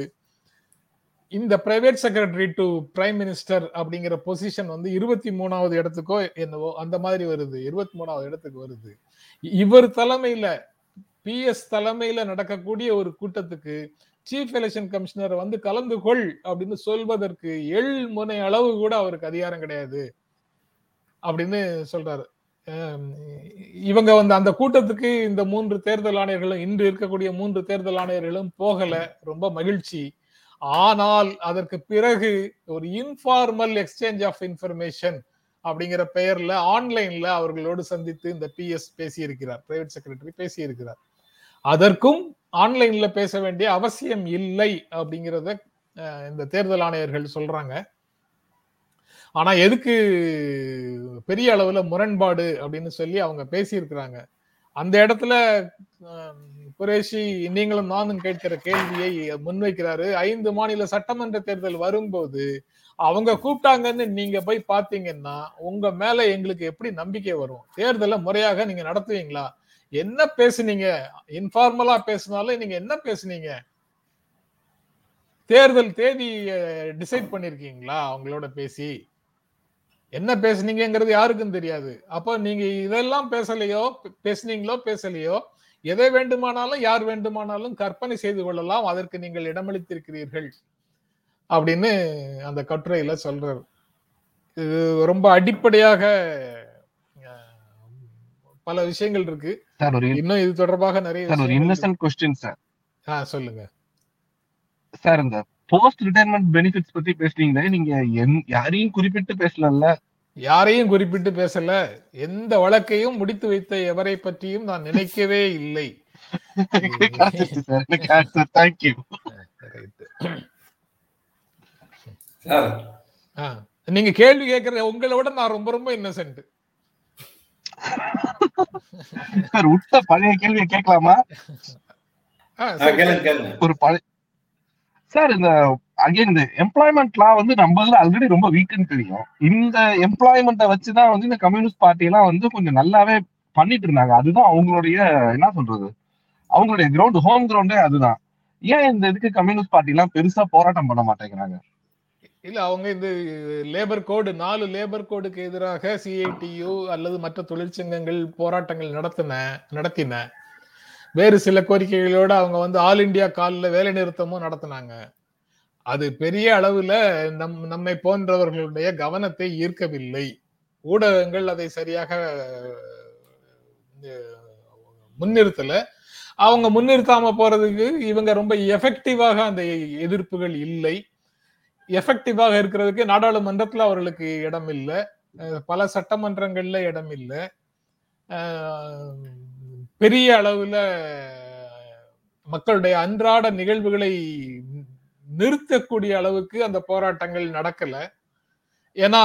இந்த private secretary to prime minister அப்படிங்கிற பொசிஷன் வந்து இருபத்தி மூணாவது இடத்துக்கோ என்னவோ அந்த மாதிரி வருது. இருபத்தி மூணாவது இடத்துக்கு வருது. இவர் தலைமையில பிஎஸ் தலைமையில நடக்கக்கூடிய ஒரு கூட்டத்துக்கு சீஃப் எலெக்ஷன் கமிஷனர் வந்து கலந்து கொள் அப்படின்னு சொல்வதற்கு எள் முனை அளவு கூட அவருக்கு அதிகாரம் கிடையாது அப்படின்னு சொல்றாரு. இவங்க வந்து அந்த கூட்டத்துக்கு இந்த மூன்று தேர்தல் ஆணையர்களும் இன்று இருக்கக்கூடிய மூன்று தேர்தல் ஆணையர்களும் போகல. ரொம்ப மகிழ்ச்சி. ஆனால் அதற்கு பிறகு ஒரு இன்ஃபார்மல் எக்ஸ்சேஞ்ச் ஆஃப் இன்ஃபர்மேஷன் அப்படிங்கிற பெயர்ல ஆன்லைன்ல அவர்களோடு சந்தித்து இந்த பிஎஸ் பேசியிருக்கிறார் பிரைவேட் செக்ரட்டரி பேசியிருக்கிறார். அதற்கும் ஆன்லைன்ல பேச வேண்டிய அவசியம் இல்லை அப்படிங்கிறத இந்த தேர்தல் ஆணையர்கள் சொல்றாங்க. ஆனா எதுக்கு பெரிய அளவுல முரண்பாடு அப்படின்னு சொல்லி அவங்க பேசியிருக்கிறாங்க. அந்த இடத்துல குரேஷி நீங்களும் நானும் கேட்கிற கேள்வியை முன்வைக்கிறாரு. ஐந்து மாநில சட்டமன்ற தேர்தல் வரும்போது அவங்க கூப்பிட்டாங்கன்னு நீங்க போய் பாத்தீங்கன்னா உங்க மேல எங்களுக்கு எப்படி நம்பிக்கை வரும்? தேர்தலை முறையாக நீங்க நடத்துவீங்களா? என்ன பேசுனீங்க? இன்ஃபார்மலா பேசினாலும் நீங்க என்ன பேசுனீங்க? தேர்தல் தேதி டிசைட் பண்ணிருக்கீங்களா? அவங்களோட பேசி. என்ன பேசுனீங்கங்கிறது யாருக்கும் தெரியாது. அப்போ நீங்க இதெல்லாம் பேசலையோ பேசுனீங்களோ பேசலையோ எதை வேண்டுமானாலும் யார் வேண்டுமானாலும் கற்பனை செய்து கொள்ளலாம். அதற்கு நீங்கள் இடமளித்திருக்கிறீர்கள் அப்படின்னு அந்த கட்டுரையில சொல்றாரு. இது ரொம்ப அடிப்படையாக பல விஷயங்கள் இருக்கு. சார் ஒரு இன்னும் இது தொடர்பாக நிறைய சார் ஒரு. Innocent question sir. ஆ, சொல்லுங்க. சார் இந்த போஸ்ட் ரிட்டையர்மெண்ட் பெனிஃபிட்ஸ் பத்தி பேசுனீங்களே நீங்க யாரையும் குறிப்பிட்டு பேசலல்ல? யாரையும் குறிப்பிட்டு பேசல. எந்த வழக்கையும் முடித்து வைத்த எவரை பற்றியும் நான் நினைக்கவே இல்லை. நீங்க கேள்வி கேட்கற உங்களை விட நான் ரொம்ப ரொம்ப இன்னசென்ட் சார் விட்ட பழைய கேள்வியை கேட்கலாமா? ஒரு பழைய சார் இந்த அகைன் இந்த எம்ப்ளாய்மெண்ட் லா வந்து நம்மள ஆல்ரெடி ரொம்ப வீக்குன்னு தெரியும். இந்த எம்ப்ளாய்மெண்ட்டை வச்சுதான் வந்து இந்த கம்யூனிஸ்ட் பார்ட்டி எல்லாம் வந்து கொஞ்சம் நல்லாவே பண்ணிட்டு இருந்தாங்க. அதுதான் அவங்களுடைய என்ன சொல்றது? அவங்களுடைய கிரவுண்ட் ஹோம் கிரவுண்டே அதுதான். ஏன் இந்த இதுக்கு கம்யூனிஸ்ட் பார்ட்டி எல்லாம் பெருசா போராட்டம் பண்ண மாட்டேங்கிறாங்க? இல்ல அவங்க இந்த லேபர் கோடு நாலு லேபர் கோடுக்கு எதிராக சிஐடியு அல்லது மற்ற தொழிற்சங்கங்கள் போராட்டங்கள் நடத்தின நடத்தின. வேறு சில கோரிக்கைகளோட அவங்க வந்து ஆல் இந்தியா காலில் வேலை நிறுத்தமும் நடத்தினாங்க. அது பெரிய அளவுல நம் நம்மை போன்றவர்களுடைய கவனத்தை ஈர்க்கவில்லை. ஊடகங்கள் அதை சரியாக முன்னிறுத்தல. அவங்க முன்னிறுத்தாம போறதுக்கு இவங்க ரொம்ப எஃபெக்டிவாக அந்த எதிர்ப்புகள் இல்லை. எஃபெக்டிவாக இருக்கிறதுக்கு நாடாளுமன்றத்துல அவர்களுக்கு இடம் இல்லை. பல சட்டமன்றங்கள்ல இடம் இல்லை. பெரிய அளவுல மக்களுடைய அன்றாட நிகழ்வுகளை நிறுத்தக்கூடிய அளவுக்கு அந்த போராட்டங்கள் நடக்கல. ஏன்னா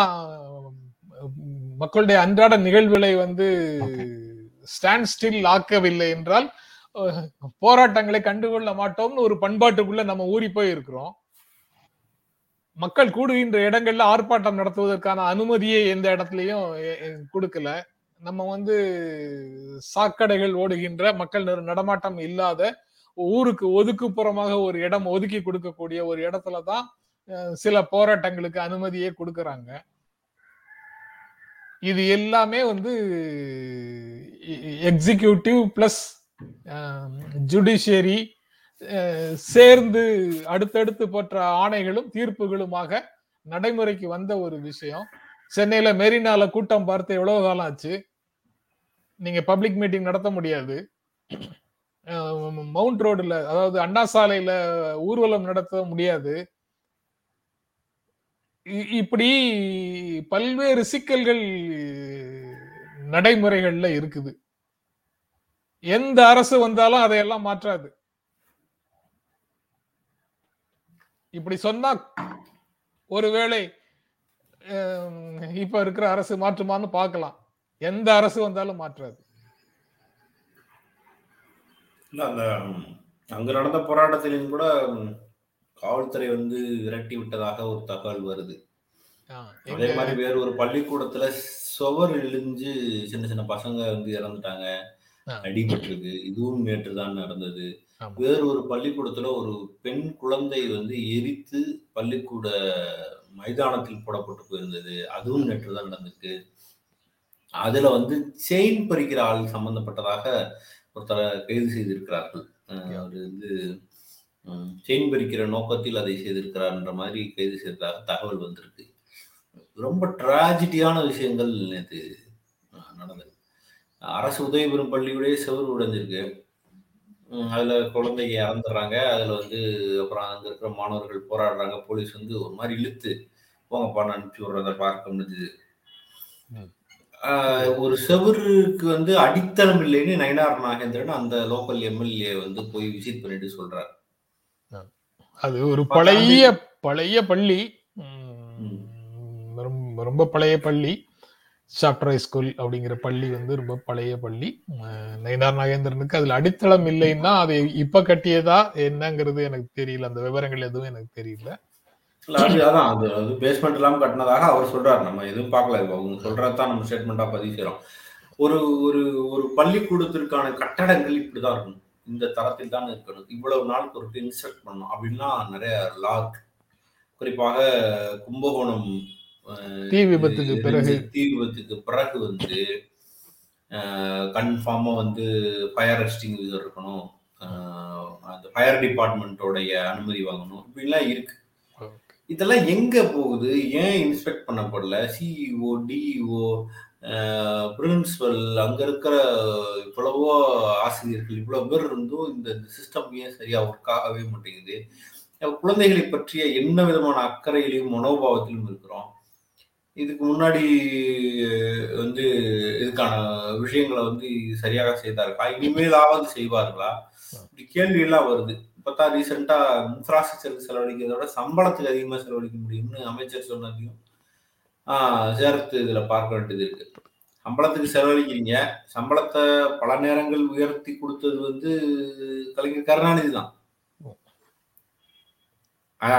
மக்களுடைய அன்றாட நிகழ்வுகளை வந்து ஸ்டாண்ட் ஸ்டில் ஆக்கவில்லை என்றால் போராட்டங்களை கண்டுகொள்ள மாட்டோம்னு ஒரு பண்பாட்டுக்குள்ள நம்ம ஊறி போய் இருக்கிறோம் மக்கள் கூடுகின்ற இடங்கள்ல ஆர்ப்பாட்டம் நடத்துவதற்கான அனுமதியை எந்த இடத்துலயும் கொடுக்கல. நம்ம வந்து சாக்கடைகள் ஓடுகின்ற மக்கள் நடமாட்டம் இல்லாத ஊருக்கு ஒதுக்குப்புறமாக ஒரு இடம் ஒதுக்கி கொடுக்கக்கூடிய ஒரு இடத்துல தான் சில போராட்டங்களுக்கு அனுமதியே கொடுக்கறாங்க. இது எல்லாமே வந்து எக்ஸிகியூட்டிவ் பிளஸ் ஜுடிஷியரி சேர்ந்து அடுத்தடுத்து போற்ற ஆணைகளும் தீர்ப்புகளுமாக நடைமுறைக்கு வந்த ஒரு விஷயம். சென்னையில மெரினால கூட்டம் பார்த்து எவ்வளவு காலம் ஆச்சு? நீங்க பப்ளிக் மீட்டிங் நடத்த முடியாது. மவுண்ட் ரோடுல அதாவது அண்ணா சாலையில ஊர்வலம் நடத்த முடியாது. இ- இப்படி பல்வேறு சிக்கல்கள் நடைமுறைகள்ல இருக்குது. எந்த அரசு வந்தாலும் அதையெல்லாம் மாற்றாது. இப்படி சொன்னா ஒருவேளை இப்ப இருக்கிற அரசு மாற்றுமான்னு பார்க்கலாம். எந்த அரசு வந்தாலும் மாற்றாது. அந்த அங்க நடந்த போராட்டத்திலும் கூட காவல்துறை வந்து விரட்டி விட்டதாக ஒரு தகவல் வருது. அதே மாதிரி வேற ஒரு பள்ளிக்கூடத்துல சுவர் இழிஞ்சு சின்ன சின்ன பசங்க வந்து இறந்துட்டாங்க. அடிபட்டிருக்கு. இதுவும் நேற்று தான் நடந்தது. வேறு ஒரு பள்ளிக்கூடத்துல ஒரு பெண் குழந்தை வந்து எரித்து பள்ளிக்கூட மைதானத்தில் போடப்பட்டு போயிருந்தது. அதுவும் நேற்று தான் நடந்திருக்கு. அதுல வந்து செயின் பறிக்கிற ஆள் சம்பந்தப்பட்டதாக ஒருத்தரை கைது செய்திருக்கிறார்கள். அவர் வந்து செயின் பறிக்கிற நோக்கத்தில் அதை செய்திருக்கிறார்ன்ற மாதிரி கைது செய்ததாக தகவல் வந்திருக்கு. ரொம்ப டிராஜடியான விஷயங்கள் நேற்று நடந்தது. அரசு உதவி பெறும் பள்ளியுடைய செவரு உடைஞ்சிருக்கு. அதுல குழந்தைங்க இறந்துடுறாங்க. அதுல வந்து அப்புறம் அங்க இருக்கிற மாணவர்கள் போராடுறாங்க. போலீஸ் வந்து ஒரு மாதிரி இழுத்து போங்கப்பா அனுப்பிச்சு விடுறத பார்க்க முடிஞ்சுது. ஒரு செவருக்கு வந்து அடித்தளம் இல்லைன்னு நயனார் நாகேந்திரன் அந்த லோக்கல் எம்எல்ஏ வந்து போய் விசிட் பண்ணிட்டு சொல்றாரு. அது ஒரு பழைய பழைய பள்ளி. ரொம்ப பழைய பள்ளி. சாப்டரை ஸ்கூல் அப்படிங்கிற பள்ளி வந்து ரொம்ப பழைய பள்ளி. நயனார் நயினார் நாகேந்திரனுக்கு அதுல அடித்தளம் இல்லைன்னா அது இப்ப கட்டியதா என்னங்கிறது எனக்கு தெரியல. அந்த விவரங்கள் எதுவும் எனக்கு தெரியல. அது அதான். அது அது பேஸ்மெண்ட் இல்லாம கட்டினதாக அவர் சொல்றாரு. நம்ம எதுவும் பார்க்கல. அவங்க சொல்றதான் நம்ம ஸ்டேட்மெண்டா பதிவு செய்யறோம் ஒரு ஒரு ஒரு பள்ளிக்கூடத்திற்கான கட்டடங்கள் இப்படிதான் இருக்கணும். இந்த தரத்தில் தான் இருக்கணும். இவ்வளவு நாளுக்கு ஒரு இன்ஸ்ட்ரக்ட் பண்ணணும். அப்படின்னா நிறைய லா குறிப்பாக கும்பகோணம் தீ விபத்துக்கு பிறகு. தீ விபத்துக்கு பிறகு வந்து கன்ஃபார்மா வந்து ஃபயர் எக்ஸ்டிங்யூசர் இருக்கணும். அந்த ஃபயர் டிபார்ட்மெண்ட்டோடைய அனுமதி வாங்கணும். இப்படிலாம் இருக்கு. இதெல்லாம் எங்க போகுது? ஏன் இன்ஸ்பெக்ட் பண்ணப்படல? சிஇஓ டிஇஓ பிரின்சிபல் அங்க இருக்கிற இவ்வளவோ ஆசிரியர்கள் இவ்வளவு பேர் இருந்தும் இந்த சிஸ்டம் ஏன் சரியா ஒர்க் ஆகவே மாட்டேங்குது? குழந்தைகளை பற்றிய என்ன விதமான அக்கறையிலையும் மனோபாவத்திலும் இருக்கிறோம். இதுக்கு முன்னாடி வந்து இதுக்கான விஷயங்களை வந்து சரியாக செய்தார்களா? இனிமேலாவது செய்வார்களா? இப்படி கேள்வி எல்லாம் வருது. இப்பதான் ரீசெண்டா இன்ஃப்ராஸ்ட்ரக்சருக்கு செலவழிக்கிறத விட சம்பளத்துக்கு அதிகமா செலவழிக்க முடியும்னு அமைச்சர் சொன்னதையும் சேர்த்து இதுல பார்க்க வேண்டியது இருக்கு. சம்பளத்துக்கு செலவழிக்கிறீங்க. சம்பளத்தை பல நேரங்கள் உயர்த்தி கொடுத்தது வந்து கலைஞர் கருணாநிதி தான்.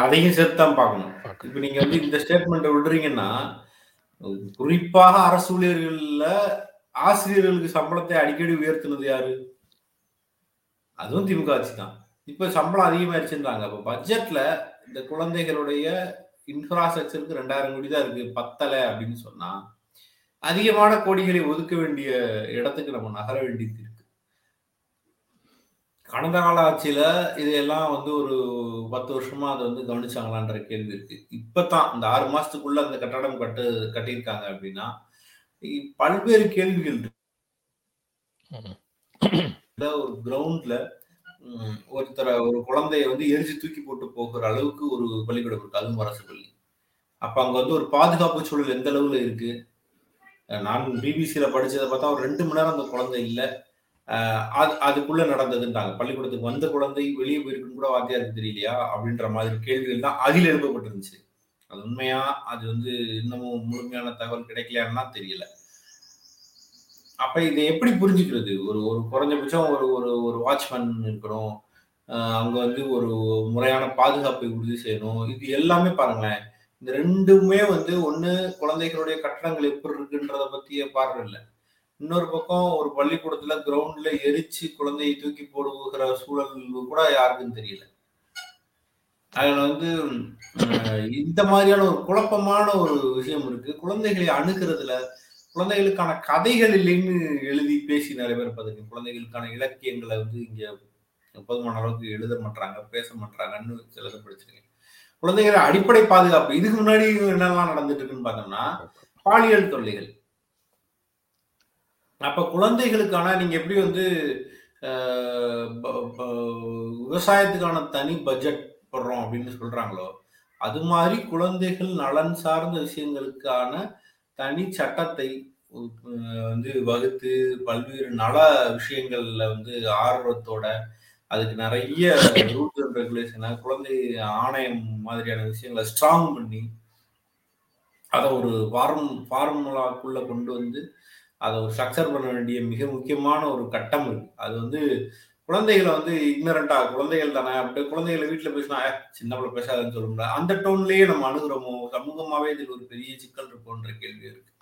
அதையும் சேர்த்து தான் பார்க்கணும். இப்ப நீங்க வந்து இந்த ஸ்டேட்மெண்ட் விடுறீங்கன்னா குறிப்பாக அரசு ஊழியர்கள்ல ஆசிரியர்களுக்கு சம்பளத்தை அடிக்கடி உயர்த்தினது யாரு? அதுவும் திமுக ஆட்சி தான் இப்ப சம்பளம் அதிகமாயிருச்சுன்றாங்க. அப்ப பட்ஜெட்ல இந்த குழந்தைகளுடைய இன்ஃப்ராஸ்ட்ரக்சருக்கு ரெண்டாயிரம் கோடி தான் இருக்கு. பத்தலை அப்படின்னு சொன்னா அதிகமான கோடிகளை ஒதுக்க வேண்டிய இடத்துக்கு நம்ம நகர வேண்டியது கடந்த கால ஆட்சியில இதையெல்லாம் வந்து ஒரு பத்து வருஷமா அதை வந்து கவனிச்சாங்களான்ற கேள்வி இருக்கு. இப்பதான் இந்த ஆறு மாசத்துக்குள்ள அந்த கட்டடம் கட்டு கட்டியிருக்காங்க அப்படின்னா பல்வேறு கேள்விகள் இருக்கு. ஒரு கிரவுண்ட்ல ஒருத்தர ஒரு குழந்தைய வந்து எரிஞ்சு தூக்கி போட்டு போகிற அளவுக்கு ஒரு பள்ளிக்கூடம் இருக்கு. அதுவும் அரசு பள்ளி. அப்ப அங்க வந்து ஒரு பாதுகாப்பு சூழல் எந்த அளவுல இருக்கு? நான் பிபிசியில படிச்சதை பார்த்தா ஒரு ரெண்டு மணி நேரம் அந்த குழந்தை இல்லை. அது அதுக்குள்ள நடந்ததுன்றாங்க. பள்ளிக்கூடத்துக்கு வந்த குழந்தை வெளியே போயிருக்குன்னு கூட வாத்தியாருக்கு தெரியலையா? அப்படின்ற மாதிரி கேள்விகள் தான் அதில் எழுப்பப்பட்டிருந்துச்சு. அது உண்மையா? அது வந்து இன்னமும் முழுமையான தகவல் கிடைக்கலையான்னா தெரியல. அப்ப இதை எப்படி புரிஞ்சுக்கிறது? ஒரு ஒரு குறைஞ்சபட்சம் ஒரு ஒரு ஒரு வாட்ச்மேன் இருக்கணும். அஹ் அங்க வந்து ஒரு முறையான பாதுகாப்பை உறுதி செய்யணும். இது எல்லாமே பாருங்களேன். இந்த ரெண்டுமே வந்து ஒண்ணு குழந்தைகளுடைய கட்டணங்கள் எப்படி இருக்குன்றத பத்திய பார்வை இல்லை. இன்னொரு பக்கம் ஒரு பள்ளிக்கூடத்துல கிரவுண்ட்ல எரிச்சு குழந்தையை தூக்கி போடுகிற சூழல் கூட யாருக்கும் தெரியல. அதில் வந்து இந்த மாதிரியான ஒரு குழப்பமான ஒரு விஷயம் இருக்கு. குழந்தைகளை அணுகிறதுல குழந்தைகளுக்கான கதைகள் இல்லைன்னு எழுதி பேசி நிறைய பேர் பார்த்துருக்கேன் குழந்தைகளுக்கான இலக்கியங்களை வந்து இங்க போதுமான அளவுக்கு எழுத மாட்டாங்க பேச மாட்டாங்கன்னு சிலதை படிச்சிருக்கேன் குழந்தைகளை அடிப்படை பாதுகாப்பு இதுக்கு முன்னாடி என்னெல்லாம் நடந்துட்டு இருக்குன்னு பார்த்தோம்னா பாலியல் தொல்லைகள். அப்போ குழந்தைகளுக்கான நீங்கள் எப்படி வந்து விவசாயத்துக்கான தனி பட்ஜெட் போடுறோம் அப்படின்னு சொல்கிறாங்களோ அது மாதிரி குழந்தைகள் நலன் சார்ந்த விஷயங்களுக்கான தனி சட்டத்தை வந்து வகுத்து பல்வேறு நல விஷயங்கள்ல வந்து ஆர்வத்தோட அதுக்கு நிறைய ரூல்ஸ் அண்ட் ரெகுலேஷனை குழந்தை ஆணையம் மாதிரியான விஷயங்களை ஸ்ட்ராங் பண்ணி அதை ஒரு ஃபார்ம் ஃபார்முலாக்குள்ள கொண்டு வந்து அதை ஒரு ஸ்ட்ரக்சர் பண்ண வேண்டிய மிக முக்கியமான ஒரு கட்டம் இருக்கு அது வந்து குழந்தைகளை வந்து இக்னரண்டா குழந்தைகள் தானே அப்படி குழந்தைகளை வீட்டுல பேசினா "ஏ, சின்ன பிள்ளை பேசாதுன்னு சொல்ல முடியாது அந்த டோன்லயே நம்ம அணுகிறோமோ? சமூகமாவே இதில் ஒரு பெரிய சிக்கல் இருக்கும்ன்ற கேள்வி இருக்கு.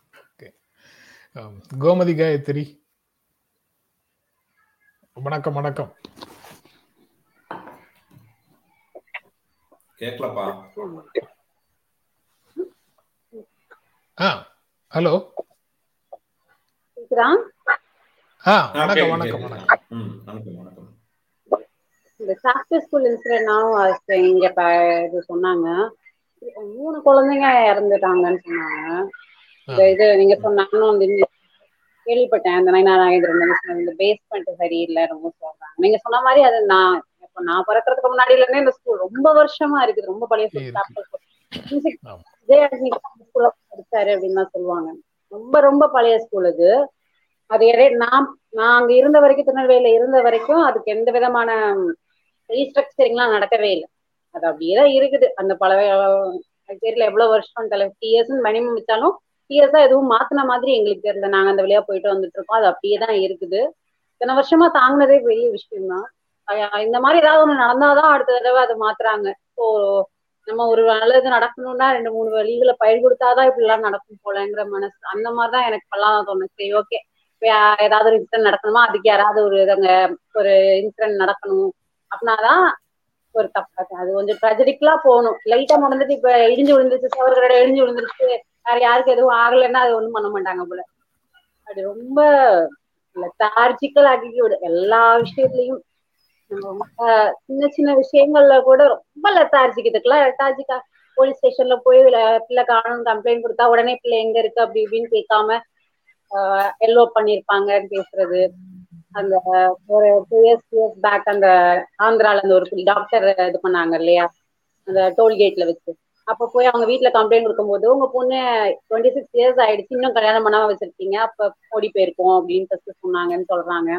கோமதி காயத்ரி. வணக்கம் வணக்கம். கேட்கலப்பா ஆ ஹலோ. கேக்குதா ஆ ஆ, வணக்கம் கேக்குது, வணக்கம் கேக்குது. வணக்கம். ம் வணக்கம் வணக்கம். இந்த சாஃப்ட்வேர் ஸ்கூல் இங்க இது சொன்னாங்க. மூணு குழந்தைங்க இறந்துட்டாங்கன்னு சொன்னாங்க. இந்த இது நீங்க சொன்னாங்கன்னு வந்து இன்னும் கேள்விப்பட்டேன். அந்த நயனா நாகேந்திரன் இந்த பேஸ்மெண்ட் சரியில்லை ரொம்ப சொல்றாங்க. நீங்க சொன்ன மாதிரி அது நான் இப்ப நான் பிறக்கிறதுக்கு முன்னாடில இருந்தே இந்த ஸ்கூல் ரொம்ப வருஷமா இருக்குது. ரொம்ப பழைய ஸ்கூல் படிச்சாரு அப்படின்னு தான் சொல்லுவாங்க. ரொம்ப ரொம்ப பழைய ஸ்கூல் இது அது இடை- நான் நான் அங்க இருந்த வரைக்கும் திருநெல்வேலியில இருந்த வரைக்கும் அதுக்கு எந்த விதமான ரீஸ்ட்ரக்சரிங்லாம் நடக்கவே இல்லை. அது அப்படியேதான் இருக்குது. அந்த பழைய தெரியல எவ்வளவு வருஷம் தெரியல ஃபிஃப்டி இயர்ஸ் மினிமம் வச்சாலும் இயர்ஸா எதுவும் மாத்தின மாதிரி எங்களுக்கு தெரியல. நாங்க அந்த வழியா போயிட்டு வந்துட்டு இருக்கோம். அது அப்படியே தான் இருக்குது. இத்தனை வருஷமா தாங்கினதே பெரிய விஷயம் தான் இந்த மாதிரி ஏதாவது ஒண்ணு நடந்தாதான் அடுத்த தடவை அதை மாத்துறாங்க. ஸோ நம்ம ஒரு நல்லது நடக்கணும்னா ரெண்டு மூணு வழிகளை பயிர் கொடுத்தாதான் இப்படி எல்லாம் நடக்கும் போலங்கிற மனசு. அந்த மாதிரிதான் எனக்கு இப்பெல்லாம் தோணுச்சு சரி ஓகே ஏதாவது ஒரு இன்சிடென்ட் நடக்கணுமா? அதுக்கு யாராவது ஒரு இதங்க ஒரு இன்சிடென்ட் நடக்கணும். அப்படின்னாதான் ஒரு தப்பு. அது கொஞ்சம் ட்ரெஜடிக்கலா போகணும். லைட்டா முடிஞ்சிட்டு இப்ப இடிஞ்சு விழுந்துருச்சு சவர்களோட இடிஞ்சு விழுந்துருச்சு. வேற யாருக்கு எதுவும் ஆகலைன்னா அது ஒண்ணும் பண்ண மாட்டாங்க போல. அது ரொம்ப லெத்தார்ஜிக்கல் ஆட்டிடியூடு எல்லா விஷயத்துலயும் நம்ம ரொம்ப சின்ன சின்ன விஷயங்கள்ல கூட ரொம்ப லெத்தார்ஜிக்கிறதுக்குலாம் லெத்தார்ஜிக்கா போலீஸ் ஸ்டேஷன்ல போய் பிள்ளை காணும் கம்ப்ளைண்ட் கொடுத்தா உடனே பிள்ளை எங்க இருக்கு? அப்படி இப்படின்னு கேட்காம எல்லோ பண்ணிருப்பாங்கன்னு பேசுறது. அந்த ஒரு two years two years back அந்த ஆந்திரால அந்த ஒரு டாக்டர் இது பண்ணாங்க இல்லையா? அந்த டோல்கேட்ல வச்சு. அப்ப போய் அவங்க வீட்டுல கம்ப்ளைண்ட் கொடுக்கும்போது உங்க பொண்ணு டுவெண்ட்டி சிக்ஸ் இயர்ஸ் ஆயிடுச்சு இன்னும் கல்யாணம் பண்ணாம வச்சிருக்கீங்க அப்ப ஓடி போயிருக்கோம் அப்படின்னு ஃபர்ஸ்ட் சொன்னாங்கன்னு சொல்றாங்க.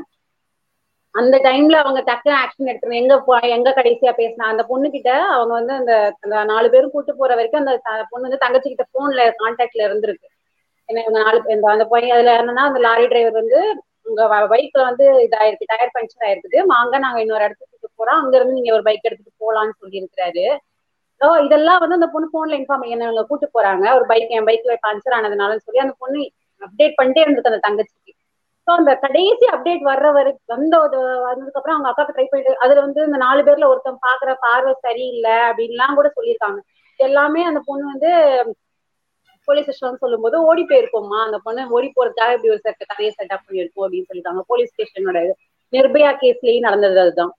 அந்த டைம்ல அவங்க டக்குனு ஆக்ஷன் எடுக்கணும் எங்க எங்க கடைசியா பேசினா அந்த பொண்ணு கிட்ட அவங்க வந்து அந்த அந்த நாலு பேரும் கூட்டு போற வரைக்கும் அந்த பொண்ணு வந்து தங்கச்சி கிட்ட போன்ல கான்டாக்ட்ல இருந்திருக்கு. என்ன நாலு பேர் இந்த அந்த பையன் அதுல என்னன்னா அந்த லாரி டிரைவர் வந்து உங்க பைக்ல வந்து இதாயிருக்கு டயர் பஞ்சர் ஆயிருக்குது. வாங்க நாங்க இன்னொரு இடத்துக்கு போறோம். அங்க இருந்து நீங்க ஒரு பைக் எடுத்துட்டு போலாம்னு சொல்லி இருக்கிறாரு ஸோ இதெல்லாம் வந்து அந்த பொண்ணு போன்ல இன்ஃபார்ம் என்ன அவங்க கூட்டு போறாங்க. ஒரு பைக் என் பைக்ல பஞ்சர் ஆனதுனால சொல்லி அந்த பொண்ணு அப்டேட் பண்ணிட்டே இருந்திருக்கு அந்த தங்கச்சிக்கு. ஸோ அந்த கடைசி அப்டேட் வர்ற வரைக்கும் வந்த வந்ததுக்கு அப்புறம் அவங்க அக்காவுக்கு ட்ரை பண்ணிட்டு அதுல வந்து இந்த நாலு பேர்ல ஒருத்தன் பாக்குற பார்வை சரியில்லை அப்படின்லாம் கூட சொல்லியிருக்காங்க. எல்லாமே அந்த பொண்ணு வந்து போலீஸ் ஸ்டேஷன் சொல்லும் போது ஓடி போயிருக்கோம்மா அந்த பொண்ணு ஓடி போறதுக்காக இப்படி ஒரு செட் கதையை செட்டப் பண்ணியிருக்கோம் அப்படின்னு சொல்லிட்டாங்க. போலீஸ் ஸ்டேஷனோட நிர்பயா கேஸ்லயும் நடந்தது அதுதான்.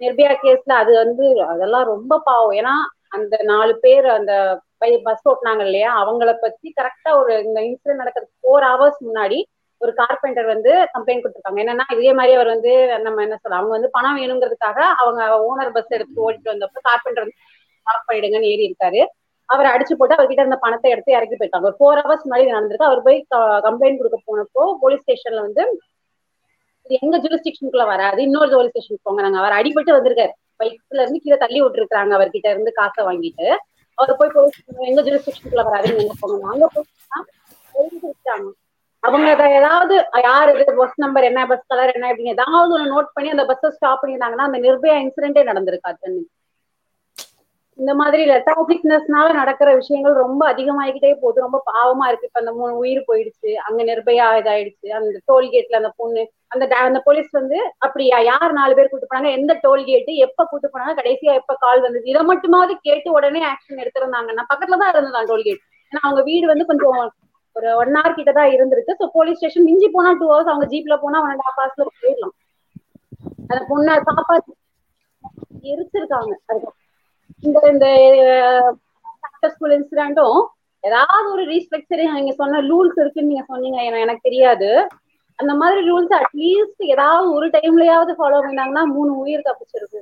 நிர்பயா கேஸ்ல அது வந்து அதெல்லாம் ரொம்ப பாவம். ஏன்னா அந்த நாலு பேர் அந்த பஸ் ஓட்டினாங்க இல்லையா? அவங்கள பத்தி கரெக்டா ஒரு இந்த இன்சிடென்ட் நடக்கிறதுக்கு ஃபோர் ஹவர்ஸ் முன்னாடி ஒரு கார்பெண்டர் வந்து கம்ப்ளைண்ட் கொடுத்துருக்காங்க. என்னன்னா இதே மாதிரி அவர் வந்து நம்ம என்ன சொல்ல அவங்க வந்து பணம் வேணுங்கிறதுக்காக அவங்க ஓனர் பஸ் எடுத்து ஓடிட்டு வந்தப்போ கார்பெண்டர் வந்து ஆஃப் பண்ணிடுங்கன்னு ஏறி இருக்காரு. அவரை அடிச்சு போட்டு அவர்கிட்ட இருந்த பணத்தை எடுத்து இறக்கி போயிருக்காங்க ஒரு ஃபோர் ஹவர்ஸ் முன்னாடி நடந்திருக்கு. அவர் போய் கம்ப்ளைண்ட் கொடுக்க போனப்போ போலீஸ் ஸ்டேஷன்ல வந்து எங்க ஜூரிஸ்டிக்ஷனுக்குள்ள வராது இன்னொரு போலீஸ் ஸ்டேஷனுக்கு போங்க நாங்க. அவர் அடிபட்டு வந்திருக்காரு. பைக்ல இருந்து கீழே தள்ளி விட்டுருக்காங்க அவர்கிட்ட இருந்து காசை வாங்கிட்டு. அவர் போய் போலீஸ் எங்க ஜூரிஸ்டிக்ஷனுக்குள்ள வராதுன்னு எங்க போங்க நாங்க போயிட்டாங்க அவங்க ஏதாவது யார் இது பஸ் நம்பர் என்ன பஸ் கலர் என்ன அப்படின்னு ஏதாவது ஒன்று நோட் பண்ணி அந்த பஸ்ஸை ஸ்டாப் பண்ணியிருந்தாங்கன்னா அந்த நிர்பயா இன்சிடென்டே நடந்திருக்காது. இந்த மாதிரி லெத்தாஜிக்னஸ்னால நடக்கிற விஷயங்கள் ரொம்ப அதிகமாகிக்கிட்டே போகுது. ரொம்ப பாவமா இருக்கு. இப்ப அந்த மூணு உயிர் போயிடுச்சு. அங்க நிர்பயா இதாயிடுச்சு. அந்த டோல்கேட்ல அந்த பொண்ணு அந்த அந்த போலீஸ் வந்து அப்படியா? யார் நாலு பேர் கூட்டு போனாங்க? எந்த டோல்கேட் எப்ப கூட்டு போனாங்க? கடைசியா எப்ப கால் வந்தது? இதை மட்டுமாவது கேட்டு உடனே ஆக்ஷன் எடுத்திருந்தாங்கன்னா பக்கத்துல தான் இருந்ததான் டோல்கேட் ஏன்னா அவங்க வீடு வந்து கொஞ்சம் ஒரு ஒன் ஹவர் கிட்ட தான் இருந்திருக்கு. ஸோ போலீஸ் ஸ்டேஷன் மிஞ்சி போனா டூ ஹவர்ஸ் அவங்க ஜீப்ல போனா ஒன் அண்ட் ஹாஃப் ஹவர்ஸ்ல போயிடலாம். அந்த பொண்ணு சாப்பாடு எரிச்சிருக்காங்க. அதுக்கு இந்த இந்த சக்சஸ்ஃபுல் இன்சிடென்ட்டும் ஏதாவது ஒரு ரீஸ்ட்ரக்சரிங் நீங்க சொன்ன ரூல்ஸ் இருக்குன்னு நீங்க சொன்னீங்க. எனக்கு தெரியாது. அந்த மாதிரி ரூல்ஸ் அட்லீஸ்ட் ஏதாவது ஒரு டைம்லயாவது ஃபாலோ பண்ணாங்கன்னா மூணு உயிர் தப்பிச்சிருக்கு